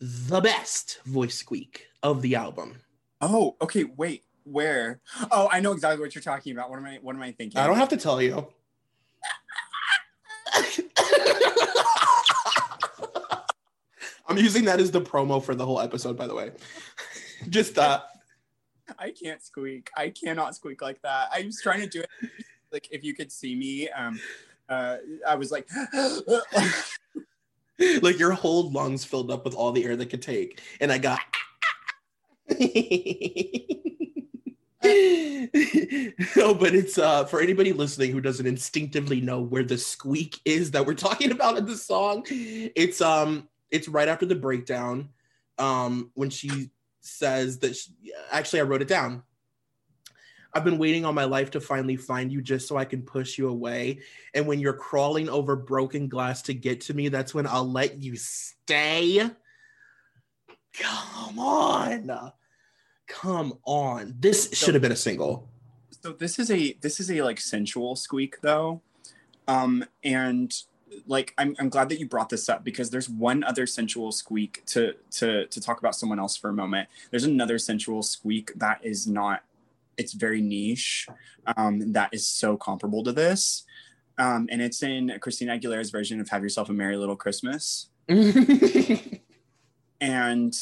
the best voice squeak of the album. oh, okay. Wait, where? Oh, I know exactly what you're talking about. What am I? What am I thinking? I don't have to tell you. I'm using that as the promo for the whole episode, by the way. <laughs> Just that. I can't squeak. I cannot squeak like that. I was trying to do it. Like if you could see me, um, uh, I was like, <laughs> like your whole lungs filled up with all the air they could take. And I got. <laughs> <laughs> no, but it's uh for anybody listening who doesn't instinctively know where the squeak is that we're talking <laughs> about in the song. It's um it's right after the breakdown. Um when she says that she, actually I wrote it down. I've been waiting all my life to finally find you just so I can push you away. And when you're crawling over broken glass to get to me, that's when I'll let you stay. Come on. Come on. This should have been a single. so this is a this is a like sensual squeak though, um, and like I'm I'm glad that you brought this up because there's one other sensual squeak to to to talk about someone else for a moment. There's another sensual squeak that is not. It's very niche. Um, that is so comparable to this. Um, and it's in Christina Aguilera's version of "Have Yourself a Merry Little Christmas." <laughs> And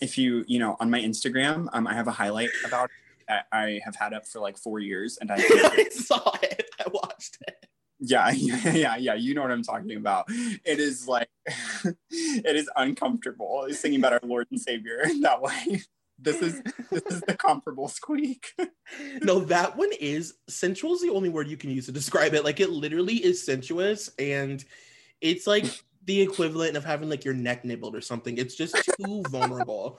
if you, you know, on my Instagram, um, I have a highlight about it that I have had up for like four years, and I, <laughs> I <laughs> saw it. I watched it. <laughs> yeah, yeah, yeah, you know what I'm talking about. It is like, it is uncomfortable singing about our Lord and Savior that way. This is this is the comparable squeak. No, that one is sensual is the only word you can use to describe it. Like it literally is sensuous and it's like the equivalent of having like your neck nibbled or something. It's just too <laughs> vulnerable.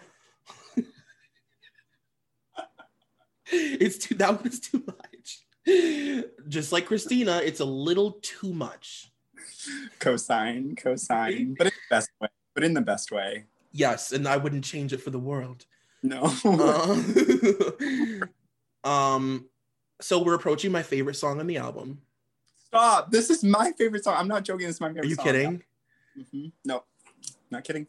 it's too that is too much. Just like Christina, it's a little too much. Cosine, cosine, but in the best way. But in the best way. Yes, and I wouldn't change it for the world. No. Uh, <laughs> um so we're approaching my favorite song on the album. Stop! This is my favorite song. I'm not joking. This is my favorite. Are you song. kidding? Mhm. No, not kidding.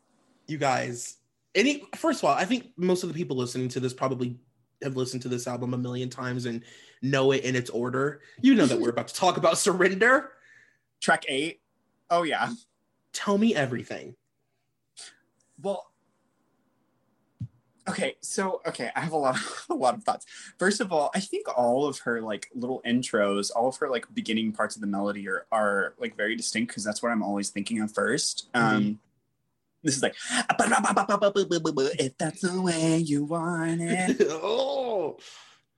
you guys any first of all i think most of the people listening to this probably have listened to this album a million times and know it in its order you know that we're about to talk about surrender Track eight. Oh yeah. tell me everything Well, okay, so okay, I have a lot, <laughs> a lot of thoughts. First of all, I think all of her like little intros, all of her like beginning parts of the melody are are like very distinct because that's what I'm always thinking of 1st Um, this is like <laughs> if that's the way you want it. <laughs> oh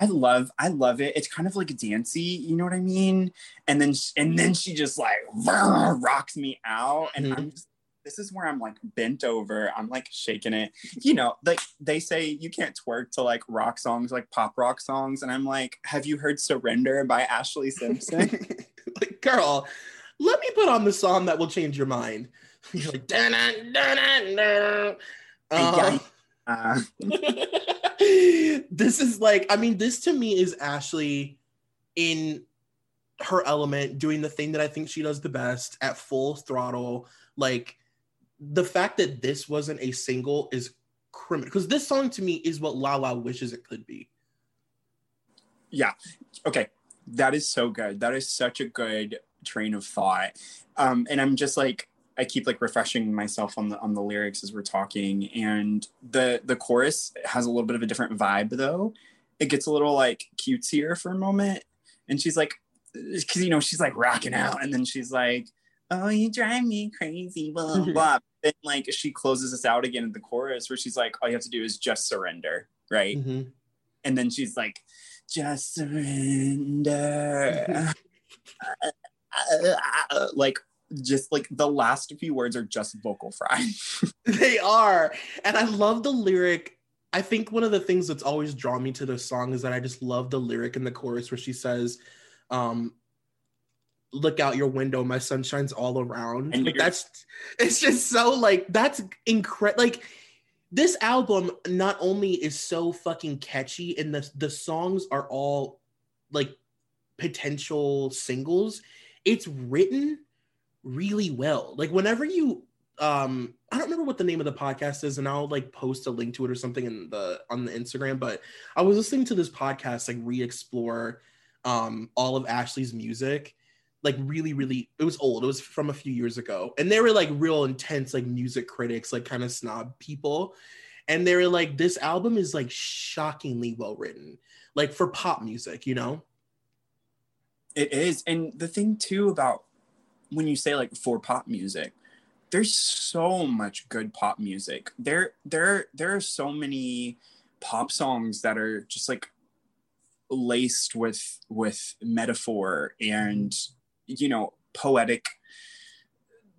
I love, I love it. It's kind of like dancey, you know what I mean? And then, sh- and then she just like rocks me out, and I'm just. This is where I'm like bent over. I'm like shaking it. You know, like they say you can't twerk to like rock songs, like pop rock songs. And I'm like, have you heard Surrender by Ashlee Simpson? <laughs> like girl let me put on the song that will change your mind <laughs> you're like dun dun Yeah. Uh, <laughs> this is like i mean this to me is ashlee in her element doing the thing that i think she does the best at full throttle like the fact that this wasn't a single is criminal because this song to me is what La La wishes it could be yeah. Okay. That is so good. That is such a good train of thought. Um, and I'm just like, I keep like refreshing myself on the on the lyrics as we're talking. And the the chorus has a little bit of a different vibe though. It gets a little like cutesier for a moment. And she's like, because you know, she's like rocking out, and then she's like, Oh, you drive me crazy, blah blah. <laughs> then like she closes us out again in the chorus where she's like, All you have to do is just surrender, right? Mhm. and then she's like just surrender <laughs> <laughs> like just like the last few words are just vocal fry <laughs> They are. And I love the lyric. I think one of the things that's always drawn me to this song is that I just love the lyric in the chorus where she says, um, look out your window, my sun shines all around. And Like, that's it's just so like that's incredible. Like this album not only is so fucking catchy and the the songs are all like potential singles it's written really well like whenever you um i don't remember what the name of the podcast is and i'll like post a link to it or something in the on the instagram but i was listening to this podcast like re-explore um all of ashlee's music like really really it was old it was from a few years ago and they were like real intense like music critics like kind of snob people and they were like this album is like shockingly well written like for pop music you know It is. And the thing too about when you say like for pop music, there's so much good pop music. There there there are so many pop songs that are just like laced with with metaphor and you know poetic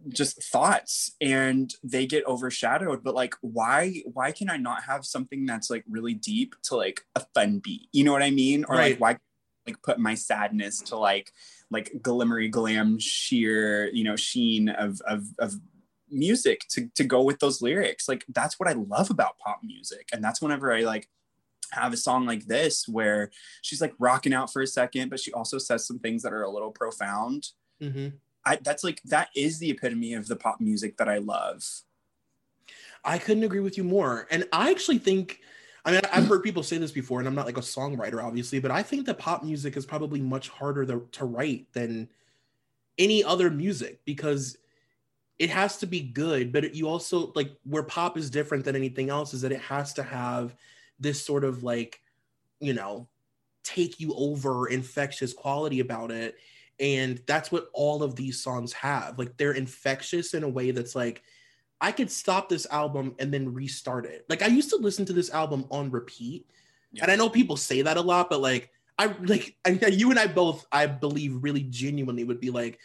just thoughts and they get overshadowed. But like why why can i not have something that's like really deep to like a fun beat? You know what i mean? Or Right. like why like put my sadness to like like glimmery glam sheer you know sheen of of of music to to go with those lyrics. Like that's what i love about pop music. And that's whenever i like have a song like this where she's like rocking out for a second but she also says some things that are a little profound Mhm. I, that's like that is the epitome of the pop music that I love. I couldn't agree with you more. And I actually think, I mean, I've heard people say this before, and I'm not like a songwriter, obviously, but I think that pop music is probably much harder to, to write than any other music because it has to be good. But you also, like, where pop is different than anything else is that it has to have this sort of like, you know, take you over infectious quality about it. And that's what all of these songs have. Like, they're infectious in a way that's like, I could stop this album and then restart it. Like I used to listen to this album on repeat. Yeah. And I know people say that a lot, but like I like I, you and I both, I believe, really genuinely would be like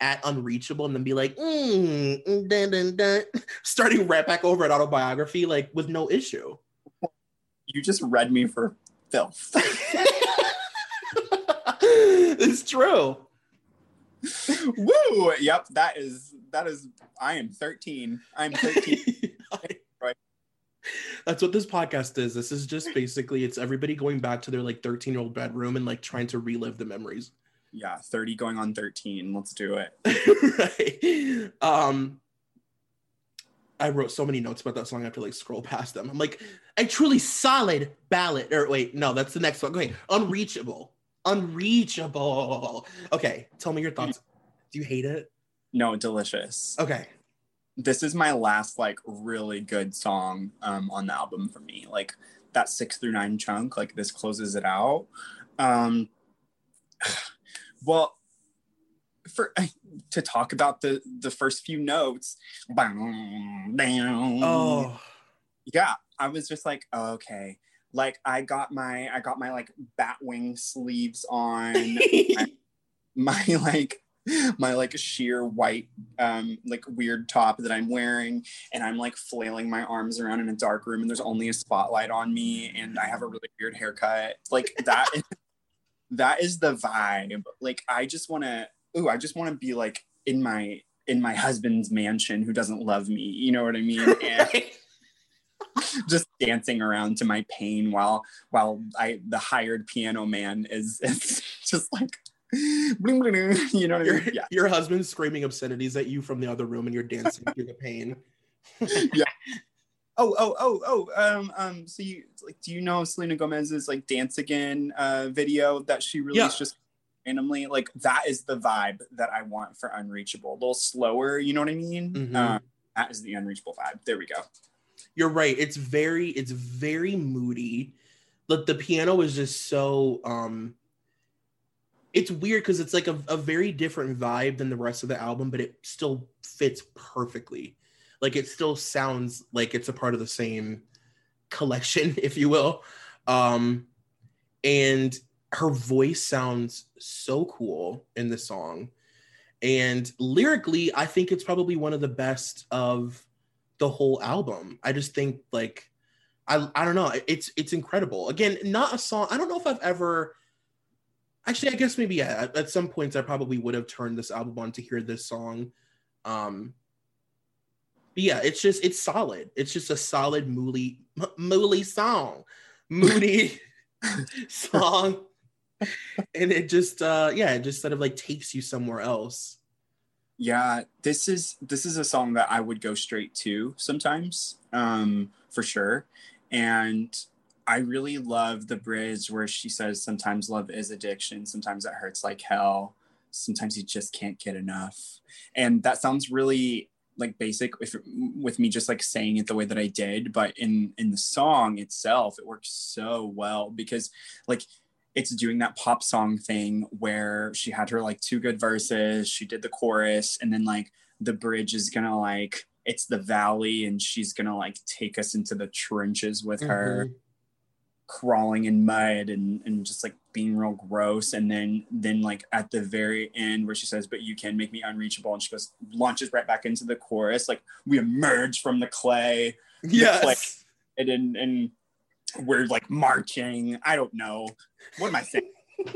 at Unreachable and then be like, mm, dun, dun, dun, <laughs> starting right back over at autobiography, like with no issue. You just read me for filth. <laughs> it's true. Woo! Yep, that is that is. I am 13. I'm 13. <laughs> Right. That's what this podcast is. This is just basically it's everybody going back to their like 13 year old bedroom and like trying to relive the memories. yeah, 30 going on 13. Let's do it. <laughs> right. Um I wrote so many notes about that song I have to like scroll past them. I'm like, a truly solid ballad. Or wait, no, that's the next one. Okay, unreachable. Unreachable. Okay, tell me your thoughts. Do you hate it? No, delicious. Okay. This is my last like really good song um, on the album for me. Like that six through nine chunk. Like this closes it out. Um, <sighs> well, for <laughs> to talk about the the first few notes. Oh, yeah i was just like oh, okay. Like i got my i got my like bat wing sleeves on. <laughs> My like my like sheer white um like weird top that i'm wearing. And i'm like flailing my arms around in a dark room and there's only a spotlight on me and i have a really weird haircut. Like that is, <laughs> that is the vibe. Like i just want to ooh i just want to be like in my in my husband's mansion who doesn't love me you know what i mean <laughs> and just dancing around to my pain while while I the hired piano man is, is <laughs> just like bling, bling, bling, <laughs> you know what I your, mean? Yeah. your husband's screaming obscenities at you from the other room and you're dancing through the pain. Yeah. Oh, oh, oh, oh. Um, um. So you like, do you know Selena Gomez's like "Dance Again" uh, video that she released Yeah. just randomly? Like that is the vibe that I want for Unreachable. A little slower, you know what I mean? Mhm. Um, that is the Unreachable vibe. There we go. You're right. It's very, it's very moody. But the piano is just so um it's weird because it's like a, a very different vibe than the rest of the album, but it still fits perfectly. Like it still sounds like it's a part of the same collection, <laughs> if you will. Um and her voice sounds so cool in the song. And lyrically, I think it's probably one of the best of the whole album. I just think like I I don't know, it's it's incredible. Again, not a song. I don't know if I've ever actually I guess maybe yeah, at, some points I probably would have turned this album on to hear this song. Um But yeah, it's just it's solid. It's just a solid moody moody song, moody <laughs> <laughs> song, and it just uh yeah, it just sort of like takes you somewhere else. Yeah, this is this is a song that I would go straight to sometimes, um, for sure. And I really love the bridge where she says, "Sometimes love is addiction. Sometimes it hurts like hell. Sometimes you just can't get enough." And that sounds really like basic if with me just like saying it the way that I did, but in in the song itself, it works so well because like it's doing that pop song thing where she had her like two good verses, she did the chorus, and then like the bridge is gonna like it's the valley and she's gonna like take us into the trenches with her Mhm. crawling in mud and and just like being real gross and then then like at the very end where she says but you can make me unreachable and she goes launches right back into the chorus like we emerge from the clay Yes. and and, and we're like marching i don't know what am i saying <laughs>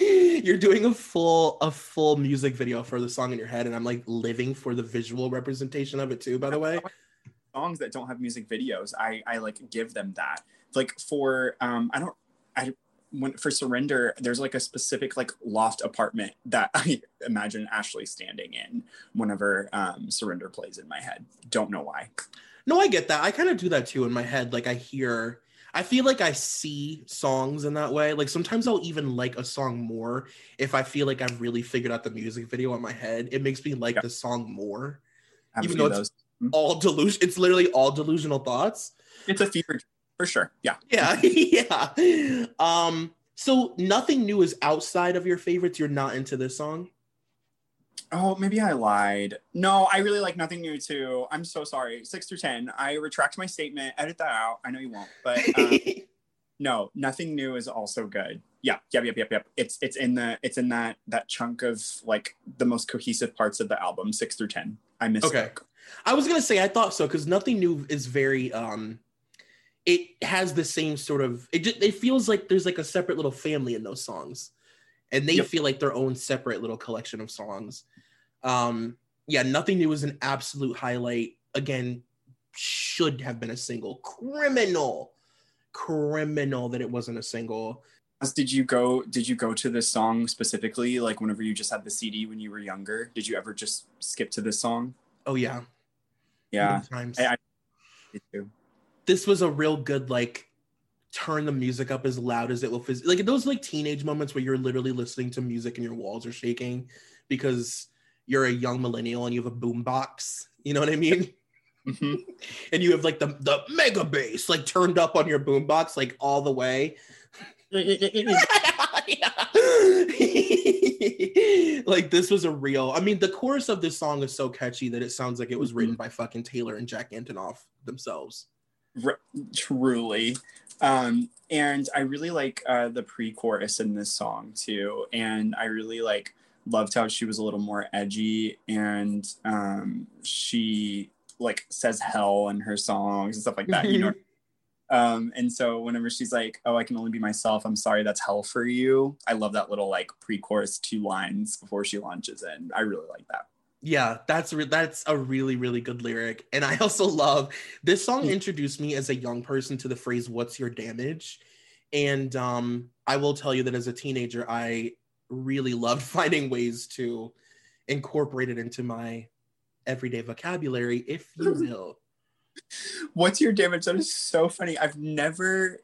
You're doing a full a full music video for the song in your head, and I'm like living for the visual representation of it too. By the way, songs that don't have music videos i i like give them that like for um i don't i when for surrender there's like a specific like loft apartment that <laughs> i imagine ashlee standing in whenever um surrender plays in my head don't know why no, I get that. I kind of do that too in my head. Like I hear, I feel like I see songs in that way. Like sometimes I'll even like a song more if I feel like I've really figured out the music video in my head. It makes me like Yeah. the song more. I have Even though it's- those All delusion. It's literally all delusional thoughts. it's a fever for sure yeah Yeah, <laughs> yeah. Um. So nothing new is outside of your favorites. You're not into this song. Oh maybe i lied. No i really like nothing new too. I'm so sorry. Six through ten. I retract my statement edit that out. I know you won't but <laughs> um, no nothing new is also good. Yeah yep yep yep yep. It's it's in the it's in that that chunk of like the most cohesive parts of the album six through ten. I missed Okay. I was gonna say I thought so because nothing new is very um it has the same sort of it just it feels like there's like a separate little family in those songs. And they Yep. feel like their own separate little collection of songs. Um yeah, nothing new is an absolute highlight. Again, should have been a single. Criminal. Criminal that it wasn't a single. did you go did you go to this song specifically like whenever you just had the cd when you were younger did you ever just skip to this song Oh yeah. yeah times. I, I this was a real good like turn the music up as loud as it will phys- like those like teenage moments where you're literally listening to music and your walls are shaking because you're a young millennial and you have a boom box you know what i mean? <laughs> Mhm. and you have like the the mega bass like turned up on your boom box like all the way. <laughs> <laughs> Like this was a real i mean the chorus of this song is so catchy that it sounds like it was written by fucking taylor and jack antonoff themselves R- truly. Um and i really like uh the pre-chorus in this song too and i really like loved how she was a little more edgy and um she like says hell in her songs and stuff like that you know? <laughs> Um and so whenever she's like oh i can only be myself i'm sorry that's hell for you i love that little like pre-chorus two lines before she launches in. I really like that Yeah, that's re- that's a really really good lyric, and I also love this song. Hmm. Introduced me as a young person to the phrase "What's your damage," and um, I will tell you that as a teenager, I really loved <laughs> finding ways to incorporate it into my everyday vocabulary, if you <laughs> will. What's your damage? That is so funny. I've never,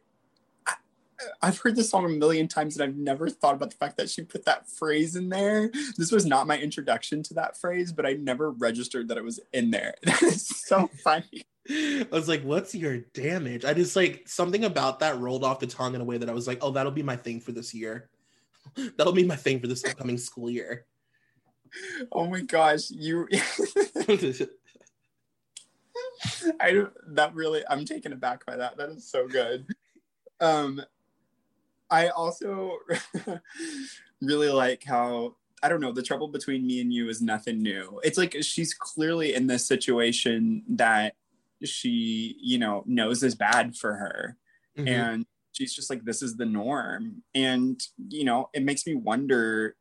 I've heard this song a million times, and I've never thought about the fact that she put that phrase in there. This was not my introduction to that phrase, but I never registered that it was in there. <laughs> That is so <laughs> funny. I was like, "What's your damage?" I just like something about that rolled off the tongue in a way that I was like, "Oh, that'll be my thing for this year. <laughs> That'll be my thing for this upcoming school year." Oh my gosh, you. I don't. That really, I'm taken aback by that. That is so good. Um, I also <laughs> really like how I don't know. The trouble between me and you is nothing new. It's like she's clearly in this situation that she, you know, knows is bad for her, Mhm. and she's just like, this is the norm. And you know, it makes me wonder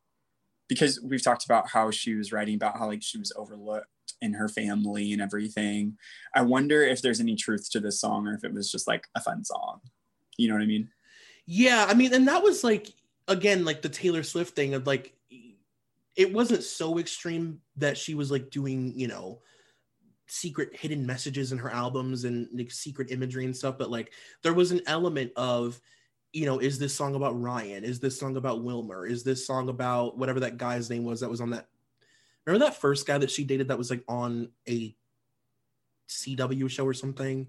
because we've talked about how she was writing about how like she was overlooked in her family and everything. I wonder if there's any truth to this song or if it was just like a fun song. You know what I mean? Yeah, I mean, and that was like again like the Taylor Swift thing of like it wasn't so extreme that she was like doing, you know, secret hidden messages in her albums and like secret imagery and stuff, but like there was an element of you know, is this song about Ryan? Is this song about Wilmer? Is this song about whatever that guy's name was that was on that? Remember that first guy that she dated that was like on a CW show or something?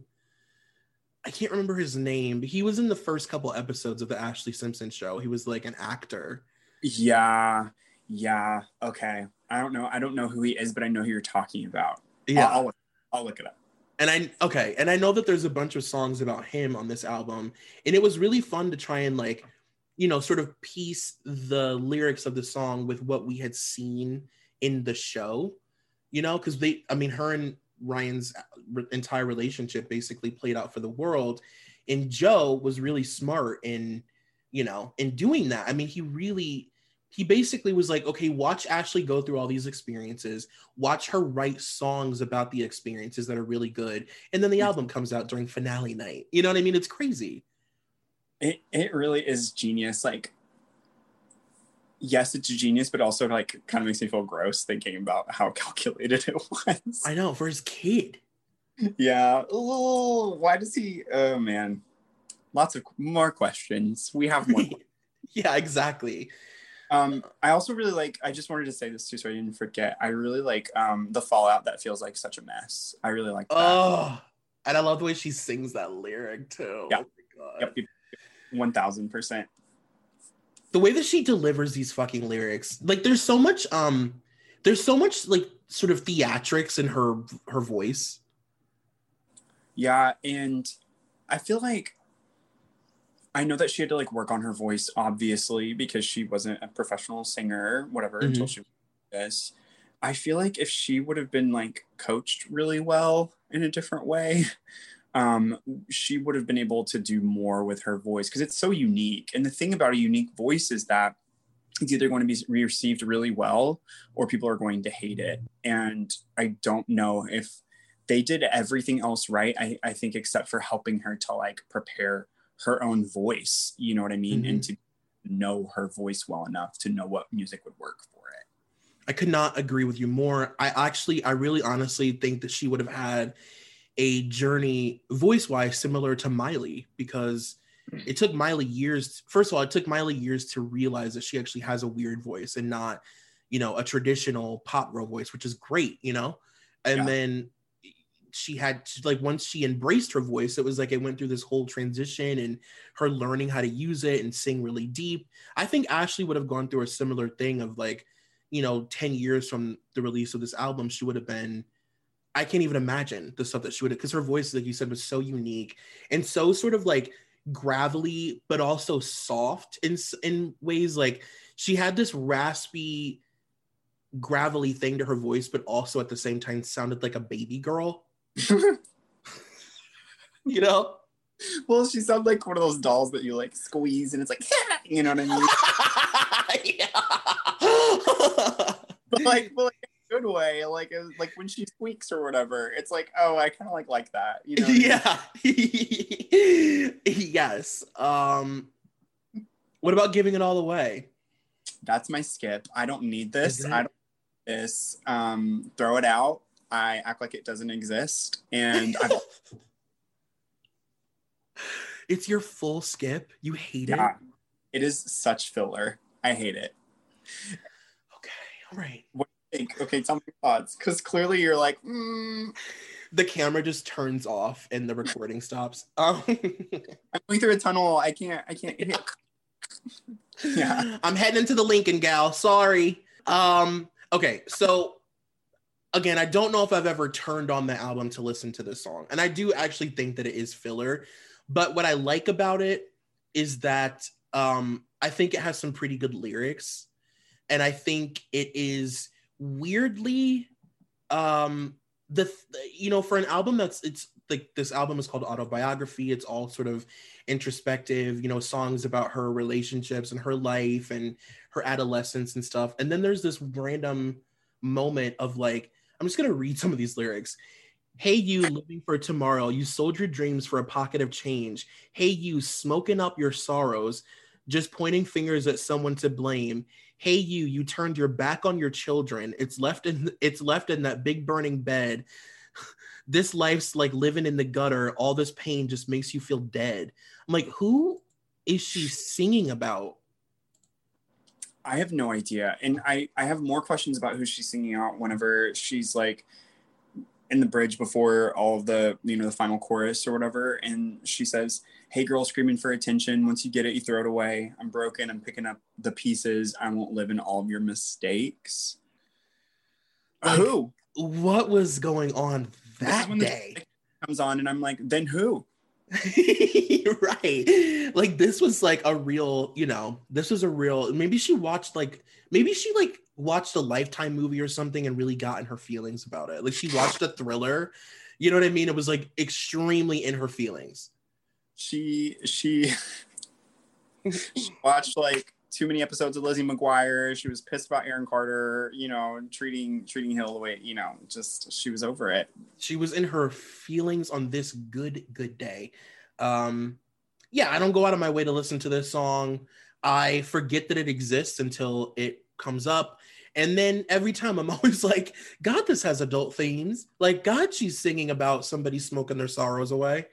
I can't remember his name, but he was in the first couple episodes of the Ashlee Simpson show. He was like an actor. Yeah, yeah. Okay. I don't know. I don't know who he is, but I know who you're talking about. Yeah. I'll, I'll, I'll look it up. And I okay, and I know that there's a bunch of songs about him on this album, and it was really fun to try and like, you know, sort of piece the lyrics of the song with what we had seen in the show, you know, because they, I mean, her and Ryan's entire relationship basically played out for the world, and Joe was really smart in, you know, in doing that. I mean, he really he basically was like, okay, watch Ashlee go through all these experiences, watch her write songs about the experiences that are really good, and then the Mm-hmm. album comes out during finale night. You know what I mean? It's crazy. It it really is genius. Like, yes, it's a genius, but also like kind of makes me feel gross thinking about how <laughs> calculated it was. I know for his kid. yeah. Ooh, why does he? Oh man, lots of more questions. We have one. <laughs> yeah, exactly. Um, I also really like. I just wanted to say this too, so I didn't forget. I really like um the fallout that feels like such a mess. I really like that. Oh, and I love the way she sings that lyric too. Yeah. Oh my God. Yep, one thousand percent. The way that she delivers these fucking lyrics like there's so much um there's so much like sort of theatrics in her her voice Yeah, and I feel like I know that she had to like work on her voice, obviously, because she wasn't a professional singer, whatever, Mhm. until she was this. I feel like if she would have been like coached really well in a different way, um, she would have been able to do more with her voice because it's so unique. And the thing about a unique voice is that it's either going to be received really well or people are going to hate it. And I don't know if they did everything else right. I, I think except for helping her to like prepare her own voice, you know what I mean? And to know her voice well enough to know what music would work for it. i could not agree with you more i actually i really honestly think that she would have had a journey voice wise similar to miley because hmm. it took miley years first of all it took miley years to realize that she actually has a weird voice and not you know a traditional pop girl voice which is great you know? And Yeah. then she had like once she embraced her voice it was like it went through this whole transition and her learning how to use it and sing really deep. I think ashlee would have gone through a similar thing of like you know 10 years from the release of this album she would have been i can't even imagine the stuff that she would because her voice like you said was so unique and so sort of like gravelly but also soft in in ways like she had this raspy gravelly thing to her voice but also at the same time sounded like a baby girl <laughs> you know well, she sounded like one of those dolls that you like squeeze and it's like, <laughs> you know what I mean? <laughs> yeah. But like, but like good way, like like when she squeaks or whatever, it's like, oh, I kind of like like that, you know? what I mean? yeah <laughs> yes um what about giving it all away That's my skip. I don't need this. I don't need this. Um, throw it out. I act like it doesn't exist, and I've <laughs> it's your full skip you hate it It is such filler. I hate it. okay all right Think, okay, tell me your thoughts, because clearly you're like, mm, the camera just turns off and the recording stops <laughs> um I'm going through a tunnel. I can't. I can't. <laughs> Yeah. i'm heading into the lincoln gal sorry um okay so again i don't know if i've ever turned on the album to listen to this song and i do actually think that it is filler but what i like about it is that um i think it has some pretty good lyrics and i think it is weirdly um the you know for an album that's it's like this album is called autobiography it's all sort of introspective you know songs about her relationships and her life and her adolescence and stuff and then there's this random moment of like I'm just gonna read some of these lyrics. Hey, you living for tomorrow. You sold your dreams for a pocket of change. Hey, you smoking up your sorrows, just pointing fingers at someone to blame. Hey, you, you turned your back on your children. It's left in it's left in that big burning bed. <laughs> This life's like living in the gutter. All this pain just makes you feel dead. I'm like, who is she singing about? I have no idea. And I, I have more questions about who she's singing out whenever she's like in the bridge before all of the, you know, the final chorus or whatever. And she says, Hey girl screaming for attention. Once you get it, you throw it away. I'm broken. I'm picking up the pieces. I won't live in all of your mistakes. Like, who? What was going on that day? comes on and I'm like, then who? <laughs> right. Like this was like a real, you know, this was a real maybe she watched like maybe she like watched a lifetime movie or something and really got in her feelings about it. Like she watched a thriller. You know what I mean? It was like extremely in her feelings. She she, she watched like too many episodes of Lizzie McGuire. She was pissed about Aaron Carter, you know, treating treating Hill the way, you know, just she was over it. She was in her feelings on this good, good day. Um, yeah, I don't go out of my way to listen to this song. I forget that it exists until it comes up. And then every time I'm <laughs> always like, God, this has adult themes. Like, God, she's singing about somebody smoking their sorrows away.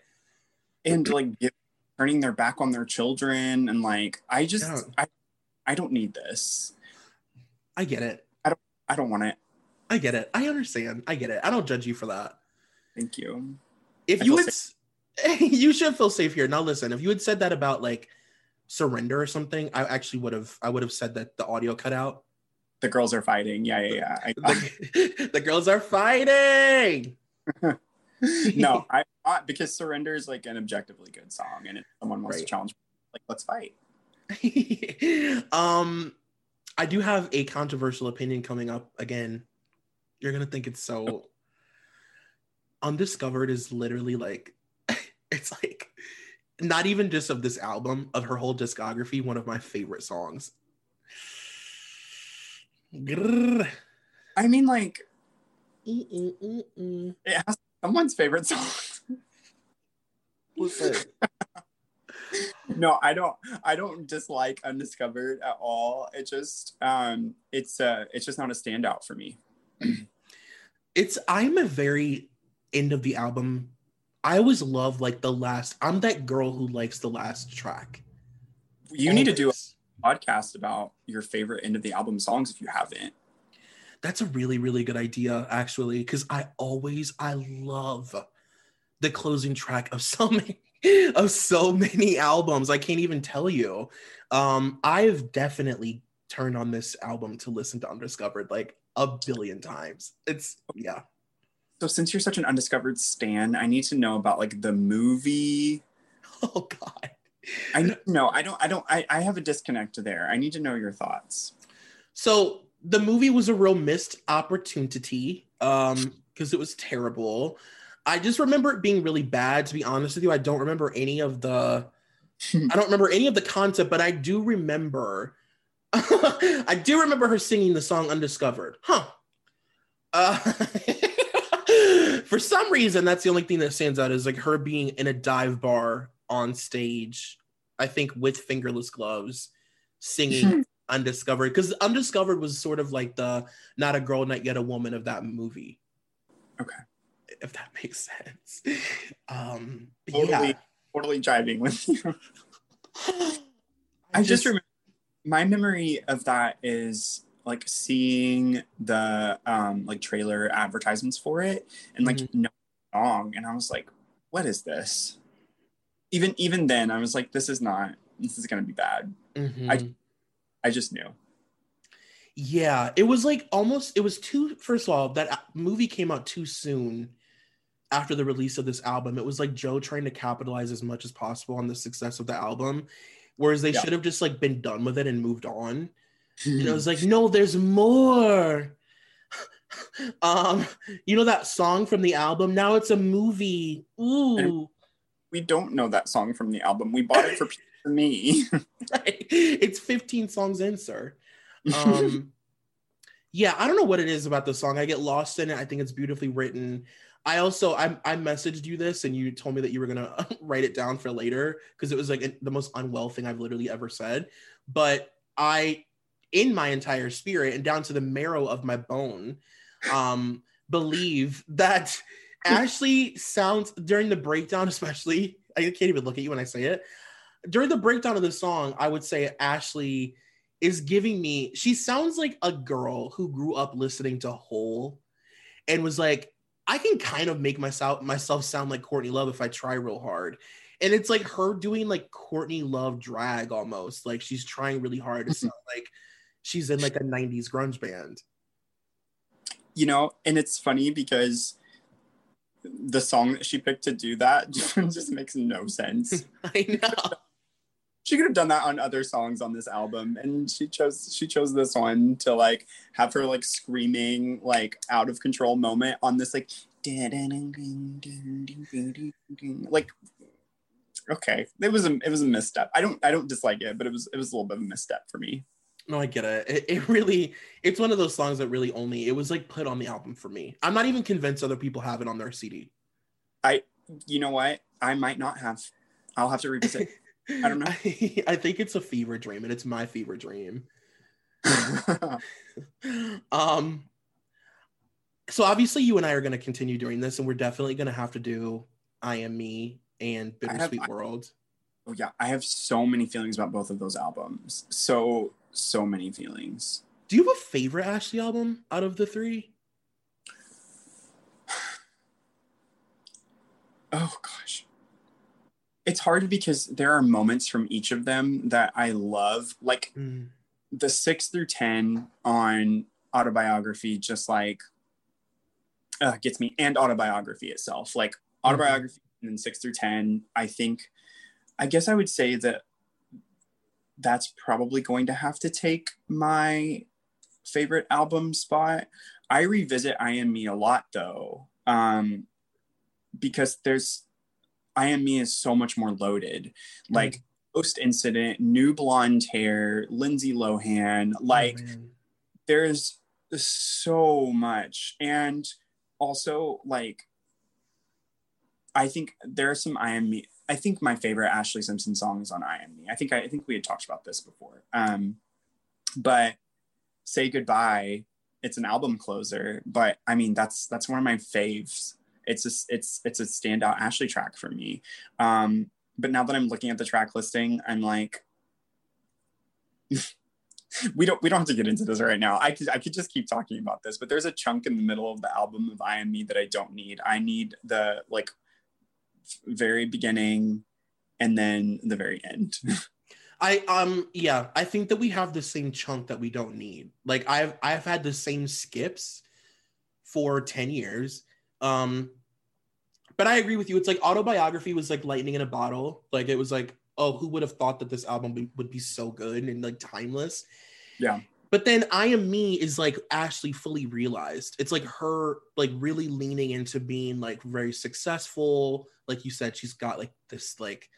And like get, turning their back on their children and like I just Yeah. I I don't need this. I get it. I don't I don't want it. I get it. I understand. I get it. I don't judge you for that. Thank you. If I you would, <laughs> you should feel safe here. Now, listen, if you had said that about like surrender or something, I actually would have, I would have said that the audio cut out. The girls are fighting. Yeah, yeah, yeah. I, The, <laughs> the girls are fighting. <laughs> no, <laughs> I because Surrender is like an objectively good song, and if someone wants Right. to challenge, like let's fight. um, I do have a controversial opinion coming up again. You're gonna think it's so. Undiscovered is literally like, it's like, not even just of this album, of her whole discography, one of my favorite songs. Grrr. I mean, like Mm-mm-mm-mm. it has someone's favorite song. Listen, <laughs> no, I don't. I don't dislike Undiscovered at all. It just, um, it's uh, it's just not a standout for me. <clears throat> it's I'm a very end of the album. I always love like the last. I'm that girl who likes the last track. You need to do Always. a podcast about your favorite end of the album songs if you haven't. That's a really really good idea actually because I always I love the closing track of so <laughs> many of so many albums. I can't even tell you. Um, I've definitely turned on this album to listen to Undiscovered like a billion times. It's yeah. So since you're such an undiscovered stan, I need to know about like the movie. <laughs> Oh God. I know. I don't. I don't. I, I have a disconnect there. I need to know your thoughts. So the movie was a real missed opportunity um because it was terrible. I just remember it being really bad to be honest with you. I don't remember any of the <laughs> I don't remember any of the concept, but I do remember <laughs> I do remember her singing the song Undiscovered. Huh. Uh, <laughs> for some reason that's the only thing that stands out is like her being in a dive bar on stage, I think with fingerless gloves, singing undiscovered because undiscovered was sort of like the not a girl not yet a woman of that movie Okay. if that <laughs> makes sense um Totally, yeah totally jiving with you. <laughs> i I just remember my memory of that is like seeing the um like trailer advertisements for it and like Mhm. no song and I was like, what is this? Even even then I was like, this is not this is gonna be bad. Mhm. I just knew. yeah it was like almost it was too first of all that movie came out too soon after the release of this album it was like joe trying to capitalize as much as possible on the success of the album whereas they Yeah. should have just like been done with it and moved on and it <laughs> was like no there's more <laughs> um you know that song from the album now it's a movie ooh we don't know that song from the album. We bought it for <laughs> for me. <laughs> right it's 15 songs in sir um <laughs> yeah, I don't know what it is about the song. I get lost in it. I think it's beautifully written. I also I, I messaged you this and you told me that you were gonna write it down for later because it was like the most unwell thing I've literally ever said. But I, in my entire spirit and down to the marrow of my bone, um, believe that Ashlee sounds during the breakdown, <laughs> especially. I can't even look at you when I say it. During the breakdown of the song, I would say Ashlee is giving me. She sounds like a girl who grew up listening to Hole, and was like, I can kind of make myself myself sound like Courtney Love if I try real hard. And it's like her doing like Courtney Love drag almost. Like she's trying really hard to mm-hmm. sound like she's in like a 90s grunge band. You know, and it's funny because the song that she picked to do that <laughs> just makes no sense. <laughs> I know. She could have done that on other songs on this album, and she chose she chose this one to like have her like screaming like out of control moment on this like <laughs> like okay it was a it was a misstep i don't i don't dislike it but it was it was a little bit of a misstep for me No, I get it. it. It really, it's one of those songs that really only, it was like put on the album for me. I'm not even convinced other people have it on their CD. i you know what i might not have i'll have to revisit <laughs> I don't know. I, I think it's a fever dream and it's my fever dream. <laughs> um, so obviously you and I are going to continue doing this and we're definitely going to have to do I Am Me and Bittersweet I- World. oh yeah i have so many feelings about both of those albums so so many feelings. Do you have a favorite Ashlee album out of the three? <sighs> oh gosh. It's hard because there are moments from each of them that i love. Like Mm. the 6 through 10 on autobiography just like uh, gets me and autobiography itself. Like autobiography and then 6 through 10 i think i guess i would say that that's probably going to have to take my favorite album spot. I revisit i am me a lot though um because there's i am me is so much more loaded. Like post incident new blonde hair lindsay lohan like Oh, there's so much. And also like i think there are some i am me i think my favorite ashlee simpson song is on i am me i think i, I think we had talked about this before um but say goodbye it's an album closer but i mean that's that's one of my faves it's a, it's it's a standout ashlee track for me um but now that i'm looking at the track listing i'm like <laughs> we don't we don't have to get into this right now. I could I could just keep talking about this, but there's a chunk in the middle of the album of I Am Me that I don't need. I need the like very beginning and then the very end. <laughs> I um yeah, I think that we have the same chunk that we don't need. Like I've I've had the same skips for 10 years. Um but I agree with you. It's like autobiography was like lightning in a bottle. Like it was like, oh, who would have thought that this album be- would be so good and like timeless? yeah. But then I am me is like Ashlee fully realized. It's like her like really leaning into being like very successful. Like you said, she's got like this like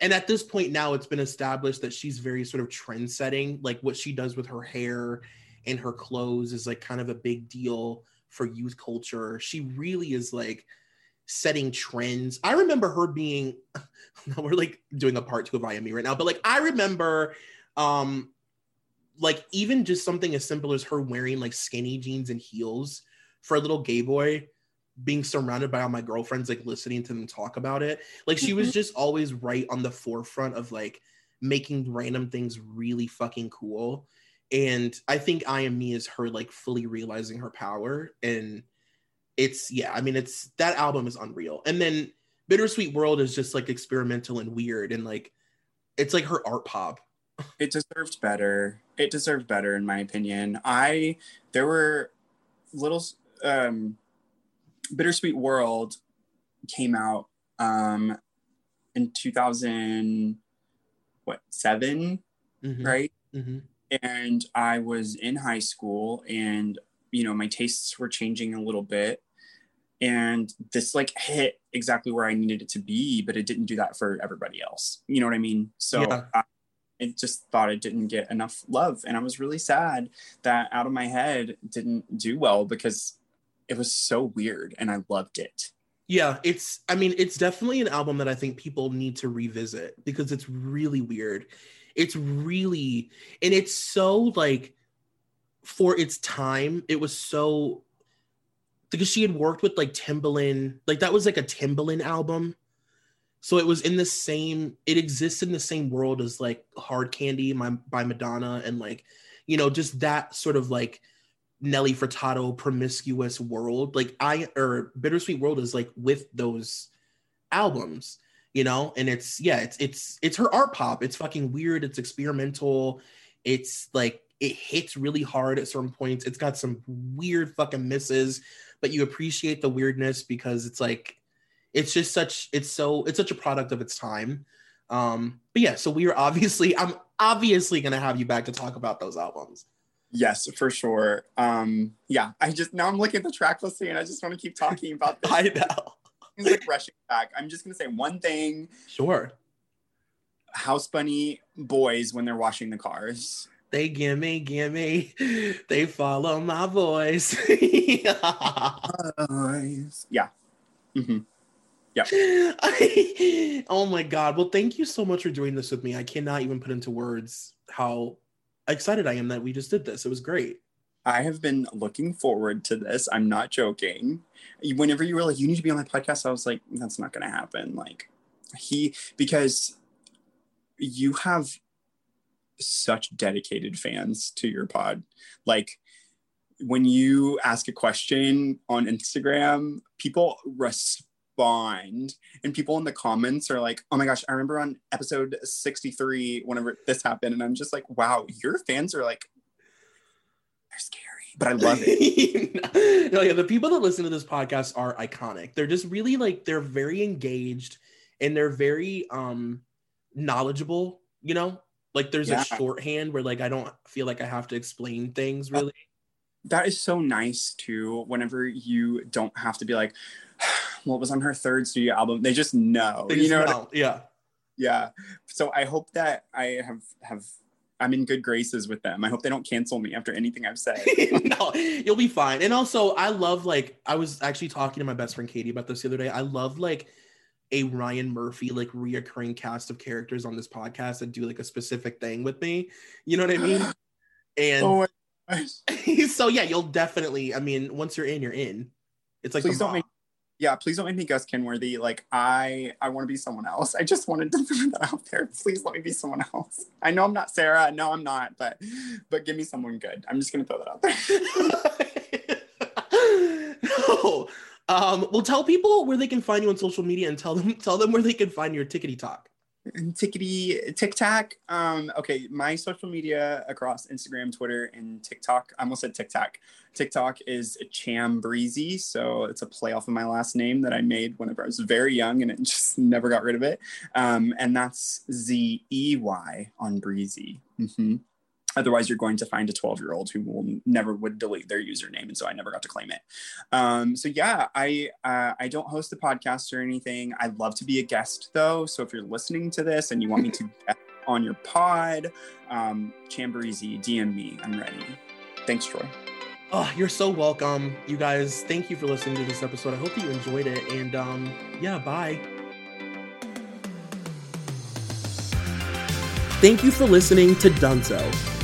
and at this point now it's been established that she's very sort of trend setting. Like what she does with her hair and her clothes is like kind of a big deal for youth culture. She really is like setting trends. I remember her being <laughs> we're like doing a part two of IME right now, but like I remember um like even just something as simple as her wearing like skinny jeans and heels for a little gay boy being surrounded by all my girlfriends like listening to them talk about it like she was mm-hmm. just always right on the forefront of like making random things really fucking cool. And i think i am me is her like fully realizing her power. And it's yeah i mean it's that album is unreal. And then bittersweet world is just like experimental and weird and like it's like her art pop It deserved better. It deserved better in my opinion. I there were little um Bittersweet World came out um in 2000 what 7 Mhm, right mhm. and I was in high school and you know my tastes were changing a little bit and this like hit exactly where I needed it to be but it didn't do that for everybody else you know what I mean so Yeah. I, it just thought it didn't get enough love. And I was really sad that Out of My Head didn't do well because it was so weird and I loved it. Yeah, it's I mean, it's definitely an album that I think people need to revisit because it's really weird. It's really and it's so like for its time, it was so because she had worked with like Timbaland, like that was like a Timbaland album. So it was in the same, it exists in the same world as like Hard Candy my, by Madonna and like, you know, just that sort of like Nelly Furtado promiscuous world. Like I or Bittersweet World is like with those albums, you know, and it's yeah, it's it's it's her art pop. It's fucking weird, it's experimental, it's like it hits really hard at certain points. It's got some weird fucking misses, but you appreciate the weirdness because it's like it's just such it's so it's such a product of its time. Um, but yeah, so we are obviously I'm obviously gonna have you back to talk about those albums. Yes, for sure. Um, yeah, I just now I'm looking at the track listing and I just want to keep talking about <laughs> this. I know. It's like rushing back. I'm just gonna say one thing. Sure. House Bunny boys when they're washing the cars. They gimme, gimme. They follow my voice. <laughs> yeah. Hmm <laughs> oh my god. Well, thank you so much for doing this with me. I cannot even put into words how excited I am that we just did this. It was great. I have been looking forward to this. I'm not joking. Whenever you were like, you need to be on my podcast, I was like, that's not going to happen. Like, he, because you have such dedicated fans to your pod. Like, when you ask a question on Instagram, people respond, and people in the comments are like, "Oh my gosh, I remember on episode 63 whenever this happened," and I'm just like, "Wow, your fans are like, they're scary, but I love it." <laughs> <laughs> no, yeah, the people that listen to this podcast are iconic. They're just really like they're very engaged and they're very um knowledgeable. You know, like there's Yeah. a shorthand where like I don't feel like I have to explain things really. that is so nice too whenever you don't have to be like what was on her third studio album they just know They you just know I- yeah. yeah so i hope that i have have i'm in good graces with them i hope they don't cancel me after anything i've said <laughs> no, you'll be fine. And also, I love like I was actually talking to my best friend Katie about this the other day. I love like a Ryan Murphy like reoccurring cast of characters on this podcast that do like a specific thing with me. You know what I mean? <gasps> And oh <laughs> so yeah, you'll definitely. I mean, once you're in, you're in. It's like please don't make yeah please don't make me gus kenworthy. Like i i want to be someone else. I just wanted to <laughs> put that out there. Please let me be someone else. I know i'm not sarah. No i'm not but but give me someone good. I'm just gonna throw that out there. <laughs> No. Um, well, tell people where they can find you on social media and tell them tell them where they can find your tickety talk. Tickety tic tac. Um, okay, my social media across Instagram, Twitter, and TikTok. I almost said TikTok. TikTok is Cham Breezy, so it's a play off of my last name that I made whenever I was very young, and it <laughs> just never got rid of it. Um, and that's Z E Y on Breezy. hmm Otherwise, you're going to find a 12 year old who will never would delete their username, and so I never got to claim it. Um, so yeah, I uh, I don't host the podcast or anything. I'd love to be a guest though. So if you're listening to this and you want me to <laughs> get on your pod, um, Chambereezy, DM me. I'm ready. Thanks, Troy. Oh, you're so welcome, you guys. Thank you for listening to this episode. I hope you enjoyed it. And um, yeah, bye. Thank you for listening to Dunzo.